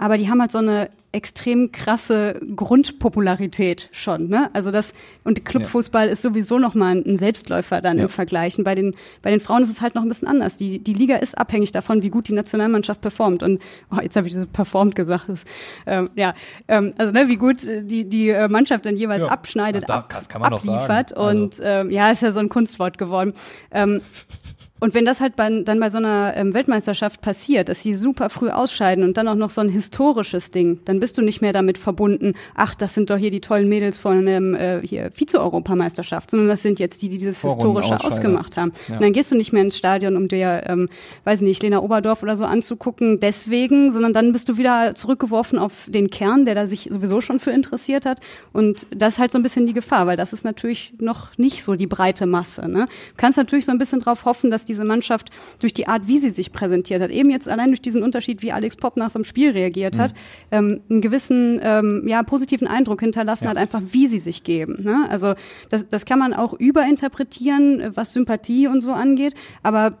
aber die haben halt so eine extrem krasse Grundpopularität schon, ne? Also das und Clubfußball ja. ist sowieso noch mal ein Selbstläufer dann ja. im Vergleich. Und bei den bei den Frauen ist es halt noch ein bisschen anders. Die die Liga ist abhängig davon, wie gut die Nationalmannschaft performt. Und oh, jetzt habe ich das performt gesagt. Das, ähm, ja, ähm, also ne, wie gut die die äh, Mannschaft dann jeweils ja. abschneidet, da, ab, abliefert. Also. Und ähm, ja, ist ja so ein Kunstwort geworden. Ähm, und wenn das halt bei, dann bei so einer ähm, Weltmeisterschaft passiert, dass sie super früh ausscheiden und dann auch noch so ein historisches Ding, dann dann bist du nicht mehr damit verbunden, ach, das sind doch hier die tollen Mädels von ähm, äh, hier Vize-Europameisterschaft, sondern das sind jetzt die, die dieses Historische ausgemacht haben. Ja. Und dann gehst du nicht mehr ins Stadion, um dir, ähm, weiß ich nicht, Lena Oberdorf oder so anzugucken, deswegen, sondern dann bist du wieder zurückgeworfen auf den Kern, der da sich sowieso schon für interessiert hat. Und das ist halt so ein bisschen die Gefahr, weil das ist natürlich noch nicht so die breite Masse. Ne? Du kannst natürlich so ein bisschen drauf hoffen, dass diese Mannschaft durch die Art, wie sie sich präsentiert hat, eben jetzt allein durch diesen Unterschied, wie Alex Popp nach so einem Spiel reagiert hat, ähm, einen gewissen ähm, ja, positiven Eindruck hinterlassen hat, einfach wie sie sich geben. Ne? Also das, das kann man auch überinterpretieren, was Sympathie und so angeht, aber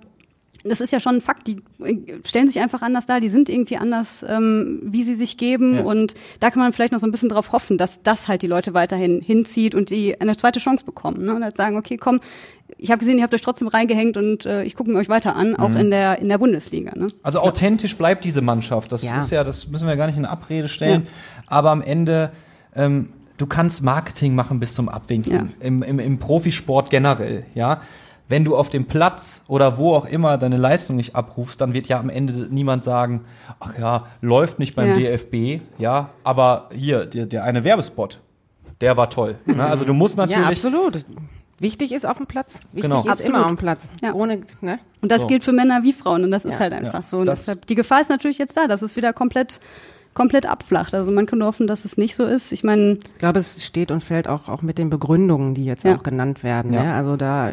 das ist ja schon ein Fakt, die äh, stellen sich einfach anders dar, die sind irgendwie anders, ähm, wie sie sich geben Ja. und da kann man vielleicht noch so ein bisschen drauf hoffen, dass das halt die Leute weiterhin hinzieht und die eine zweite Chance bekommen ne? und halt sagen, okay, komm, ich habe gesehen, ihr habt euch trotzdem reingehängt und äh, ich gucke mir euch weiter an, auch in der in der Bundesliga. Ne? Also authentisch bleibt diese Mannschaft. Das Ja. ist ja, das müssen wir gar nicht in Abrede stellen. Aber am Ende, ähm, du kannst Marketing machen bis zum Abwinken. Ja. Im, im, Im Profisport generell, ja. Wenn du auf dem Platz oder wo auch immer deine Leistung nicht abrufst, dann wird ja am Ende niemand sagen, ach ja, läuft nicht beim Ja. DFB, ja, aber hier, der, der eine Werbespot, der war toll. Ne? Also du musst natürlich. Ja, absolut. Wichtig ist auf dem Platz. Wichtig Genau. ist Absolut. immer auf dem Platz. Ja. Ohne, ne? Und das So. gilt für Männer wie Frauen und das ist Ja. halt einfach Ja. so. Und Das- deshalb, die Gefahr ist natürlich jetzt da, dass es wieder komplett komplett abflacht. Also man kann nur hoffen, dass es nicht so ist. Ich meine, Ich glaube, es steht und fällt auch, auch mit den Begründungen, die jetzt Ja. auch genannt werden. Ja. Ne? Also da,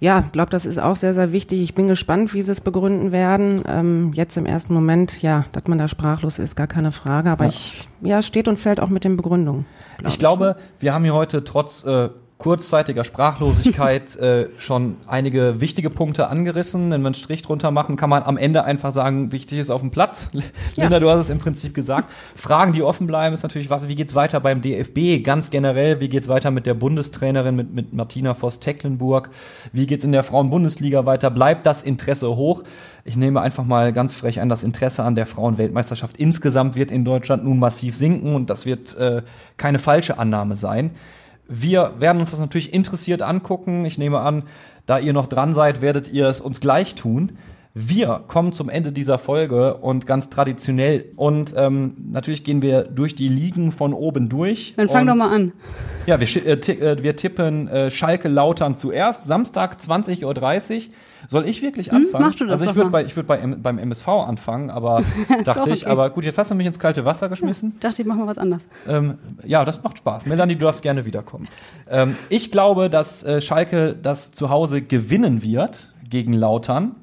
ja, ich glaube, das ist auch sehr, sehr wichtig. Ich bin gespannt, wie sie es begründen werden. Ähm, jetzt im ersten Moment, ja, dass man da sprachlos ist, gar keine Frage. Aber ich, ja, steht und fällt auch mit den Begründungen. Ich glaube, wir haben hier heute trotz äh, kurzzeitiger Sprachlosigkeit äh, schon einige wichtige Punkte angerissen. Wenn wir einen Strich drunter machen, kann man am Ende einfach sagen, wichtig ist auf dem Platz. Linda, du hast es im Prinzip gesagt. Fragen, die offen bleiben, ist natürlich, was, wie geht's weiter beim DFB? Ganz generell, wie geht's weiter mit der Bundestrainerin, mit, mit Martina Voss-Tecklenburg? Wie geht's in der Frauenbundesliga weiter? Bleibt das Interesse hoch? Ich nehme einfach mal ganz frech an, das Interesse an der Frauenweltmeisterschaft insgesamt wird in Deutschland nun massiv sinken und das wird äh, keine falsche Annahme sein. Wir werden uns das natürlich interessiert angucken. Ich nehme an, da ihr noch dran seid, werdet ihr es uns gleich tun. Wir kommen zum Ende dieser Folge und ganz traditionell und ähm, natürlich gehen wir durch die Ligen von oben durch. dann fang und doch mal an. ja, wir, äh, äh, wir tippen äh, Schalke Lautern zuerst, Samstag 20.30 Uhr. Soll ich wirklich anfangen? mach du das also ich würde bei, ich würd bei M beim MSV anfangen, aber dachte auch ich, okay. aber gut, jetzt hast du mich ins kalte Wasser geschmissen. Dachte ich, mach mal was anderes. Ähm, ja, das macht Spaß. Melanie, du darfst gerne wiederkommen. Ähm, ich glaube, dass äh, Schalke das zu Hause gewinnen wird gegen Lautern.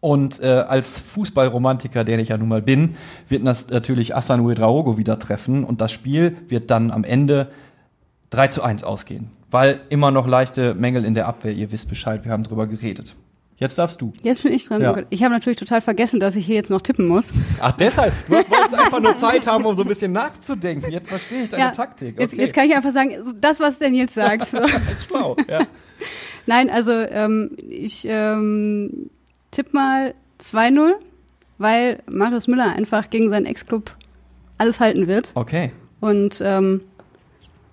Und äh, als Fußballromantiker, der ich ja nun mal bin, wird das natürlich Asan Ouedraogo wieder treffen. Und das Spiel wird dann am Ende 3 zu 1 ausgehen. Weil immer noch leichte Mängel in der Abwehr. Ihr wisst Bescheid, wir haben drüber geredet. Jetzt darfst du. Jetzt bin ich dran. Ja. Ich habe natürlich total vergessen, dass ich hier jetzt noch tippen muss. Ach, deshalb. Du wolltest einfach nur Zeit haben, um so ein bisschen nachzudenken. Jetzt verstehe ich deine Ja, Taktik. Jetzt, jetzt kann ich einfach sagen, das, was Nils sagt. So. Ist schlau. Ja. Nein, also ähm, ich ähm, tipp mal 2-0, weil Marius Müller einfach gegen seinen Ex-Club alles halten wird. Okay. Und ähm,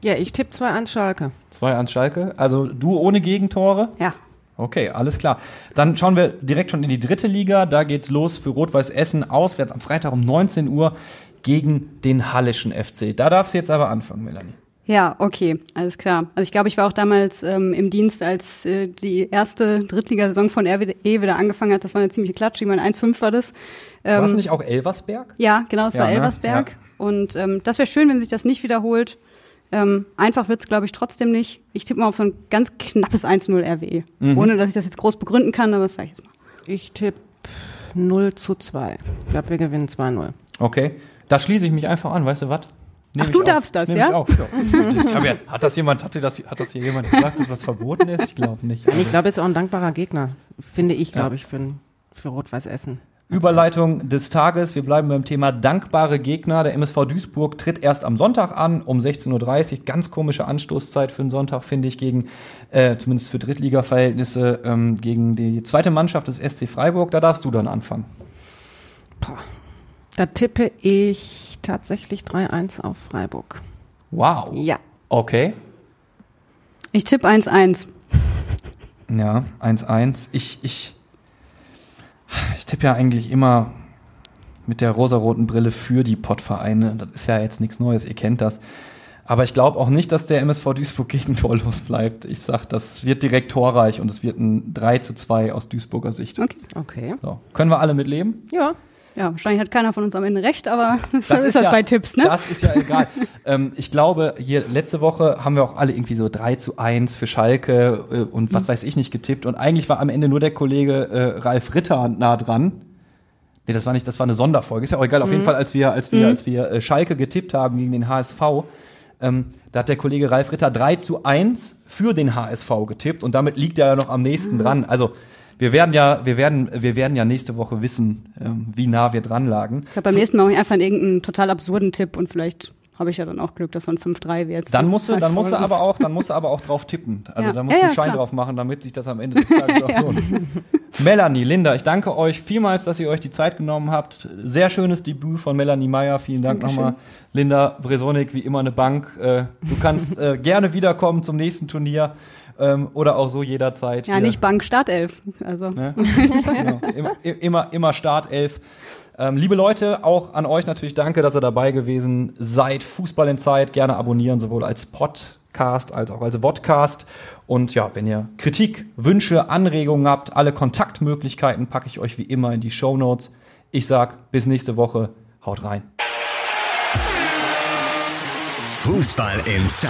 Ja, ich tippe zwei an Schalke. Zwei an Schalke. Also du ohne Gegentore? ja, Okay, alles klar. Dann schauen wir direkt schon in die dritte Liga. Da geht's los für Rot-Weiß Essen auswärts am Freitag um 19 Uhr gegen den Hallischen FC. Da darfst du jetzt aber anfangen, Melanie. Ja, okay, alles klar. Also ich glaube, ich war auch damals ähm, im Dienst, als äh, die erste Drittligasaison von RWE wieder angefangen hat. Das war eine ziemliche Klatsche. Ich meine, 1-5 war das. War es Ähm, nicht auch Elversberg? Ja, genau, es Ja, war ne? Elversberg. Ja. Und ähm, das wäre schön, wenn sich das nicht wiederholt. Ähm, einfach wird's, glaube ich, trotzdem nicht. Ich tippe mal auf so ein ganz knappes 1-0 RWE. Mhm. Ohne, dass ich das jetzt groß begründen kann, aber das sage ich jetzt mal. Ich tippe 0 zu 2. Ich glaube, wir gewinnen 2-0. Okay. Da schließe ich mich einfach an, weißt du was? Ach, du darfst das, Nehm ja? Ich, auch. ja. ich hab ja, hat das jemand, hat das, hat das hier jemand gesagt, dass das verboten ist? Ich glaube nicht. Ich glaube, es ist auch ein dankbarer Gegner, finde ich, Ja. glaube ich, für, für Rot-Weiß Essen. Überleitung des Tages. Wir bleiben beim Thema dankbare Gegner. Der MSV Duisburg tritt erst am Sonntag an, um 16.30 Uhr. Ganz komische Anstoßzeit für einen Sonntag, finde ich, gegen, äh, zumindest für Drittliga-Verhältnisse, ähm, gegen die zweite Mannschaft des SC Freiburg. Da darfst du dann anfangen. Da tippe ich tatsächlich 3-1 auf Freiburg. Wow. Ja. Okay. Ich tippe 1-1. Ja, 1-1. Ich, ich, ich tippe ja eigentlich immer mit der rosaroten Brille für die Pottvereine. Das ist ja jetzt nichts Neues, ihr kennt das. Aber ich glaube auch nicht, dass der MSV Duisburg gegen torlos bleibt. Ich sag, das wird direkt torreich und es wird ein 3 zu 2 aus Duisburger Sicht. Okay. Okay. So. Können wir alle mit leben? Ja. Ja, wahrscheinlich hat keiner von uns am Ende recht, aber so Das ist, das ja, bei Tipps, ne? Das ist ja egal. ähm, ich glaube, hier letzte Woche haben wir auch alle irgendwie so 3 zu 1 für Schalke äh, und was weiß ich nicht getippt. Und eigentlich war am Ende nur der Kollege äh, Ralf Ritter nah dran. Nee, das war nicht, das war eine Sonderfolge. Ist ja auch egal. Auf jeden Fall, als wir, als wir, als wir äh, Schalke getippt haben gegen den HSV, ähm, da hat der Kollege Ralf Ritter 3 zu 1 für den HSV getippt und damit liegt er ja noch am nächsten dran. Also wir werden ja, wir werden, wir werden ja nächste Woche wissen, ähm, wie nah wir dran lagen. Ich glaube, beim nächsten Mal mache ich einfach irgendeinen total absurden Tipp und vielleicht habe ich ja dann auch Glück, dass so ein 5-3 wird. Dann musst du, dann musst du aber auch, dann musst du aber auch drauf tippen. Also Ja. da musst Ja, du ja, einen Schein klar. drauf machen, damit sich das am Ende des Tages auch lohnt. Melanie, Linda, ich danke euch vielmals, dass ihr euch die Zeit genommen habt. Sehr schönes Debüt von Melanie Meyer. Vielen Dank Dankeschön. nochmal. Linda Bresonik, wie immer eine Bank. Äh, du kannst äh, gerne wiederkommen zum nächsten Turnier ähm, oder auch so jederzeit. Ja, hier. nicht Bank Startelf. Also Ne? genau. immer, immer, immer Startelf. Ähm, liebe Leute, auch an euch natürlich danke, dass ihr dabei gewesen seid. Fußball in Zeit, gerne abonnieren, sowohl als Podcast als auch als Vodcast. Und ja, wenn ihr Kritik, Wünsche, Anregungen habt, alle Kontaktmöglichkeiten packe ich euch wie immer in die Show Notes. Ich sag bis nächste Woche. Haut rein. Fußball Inside,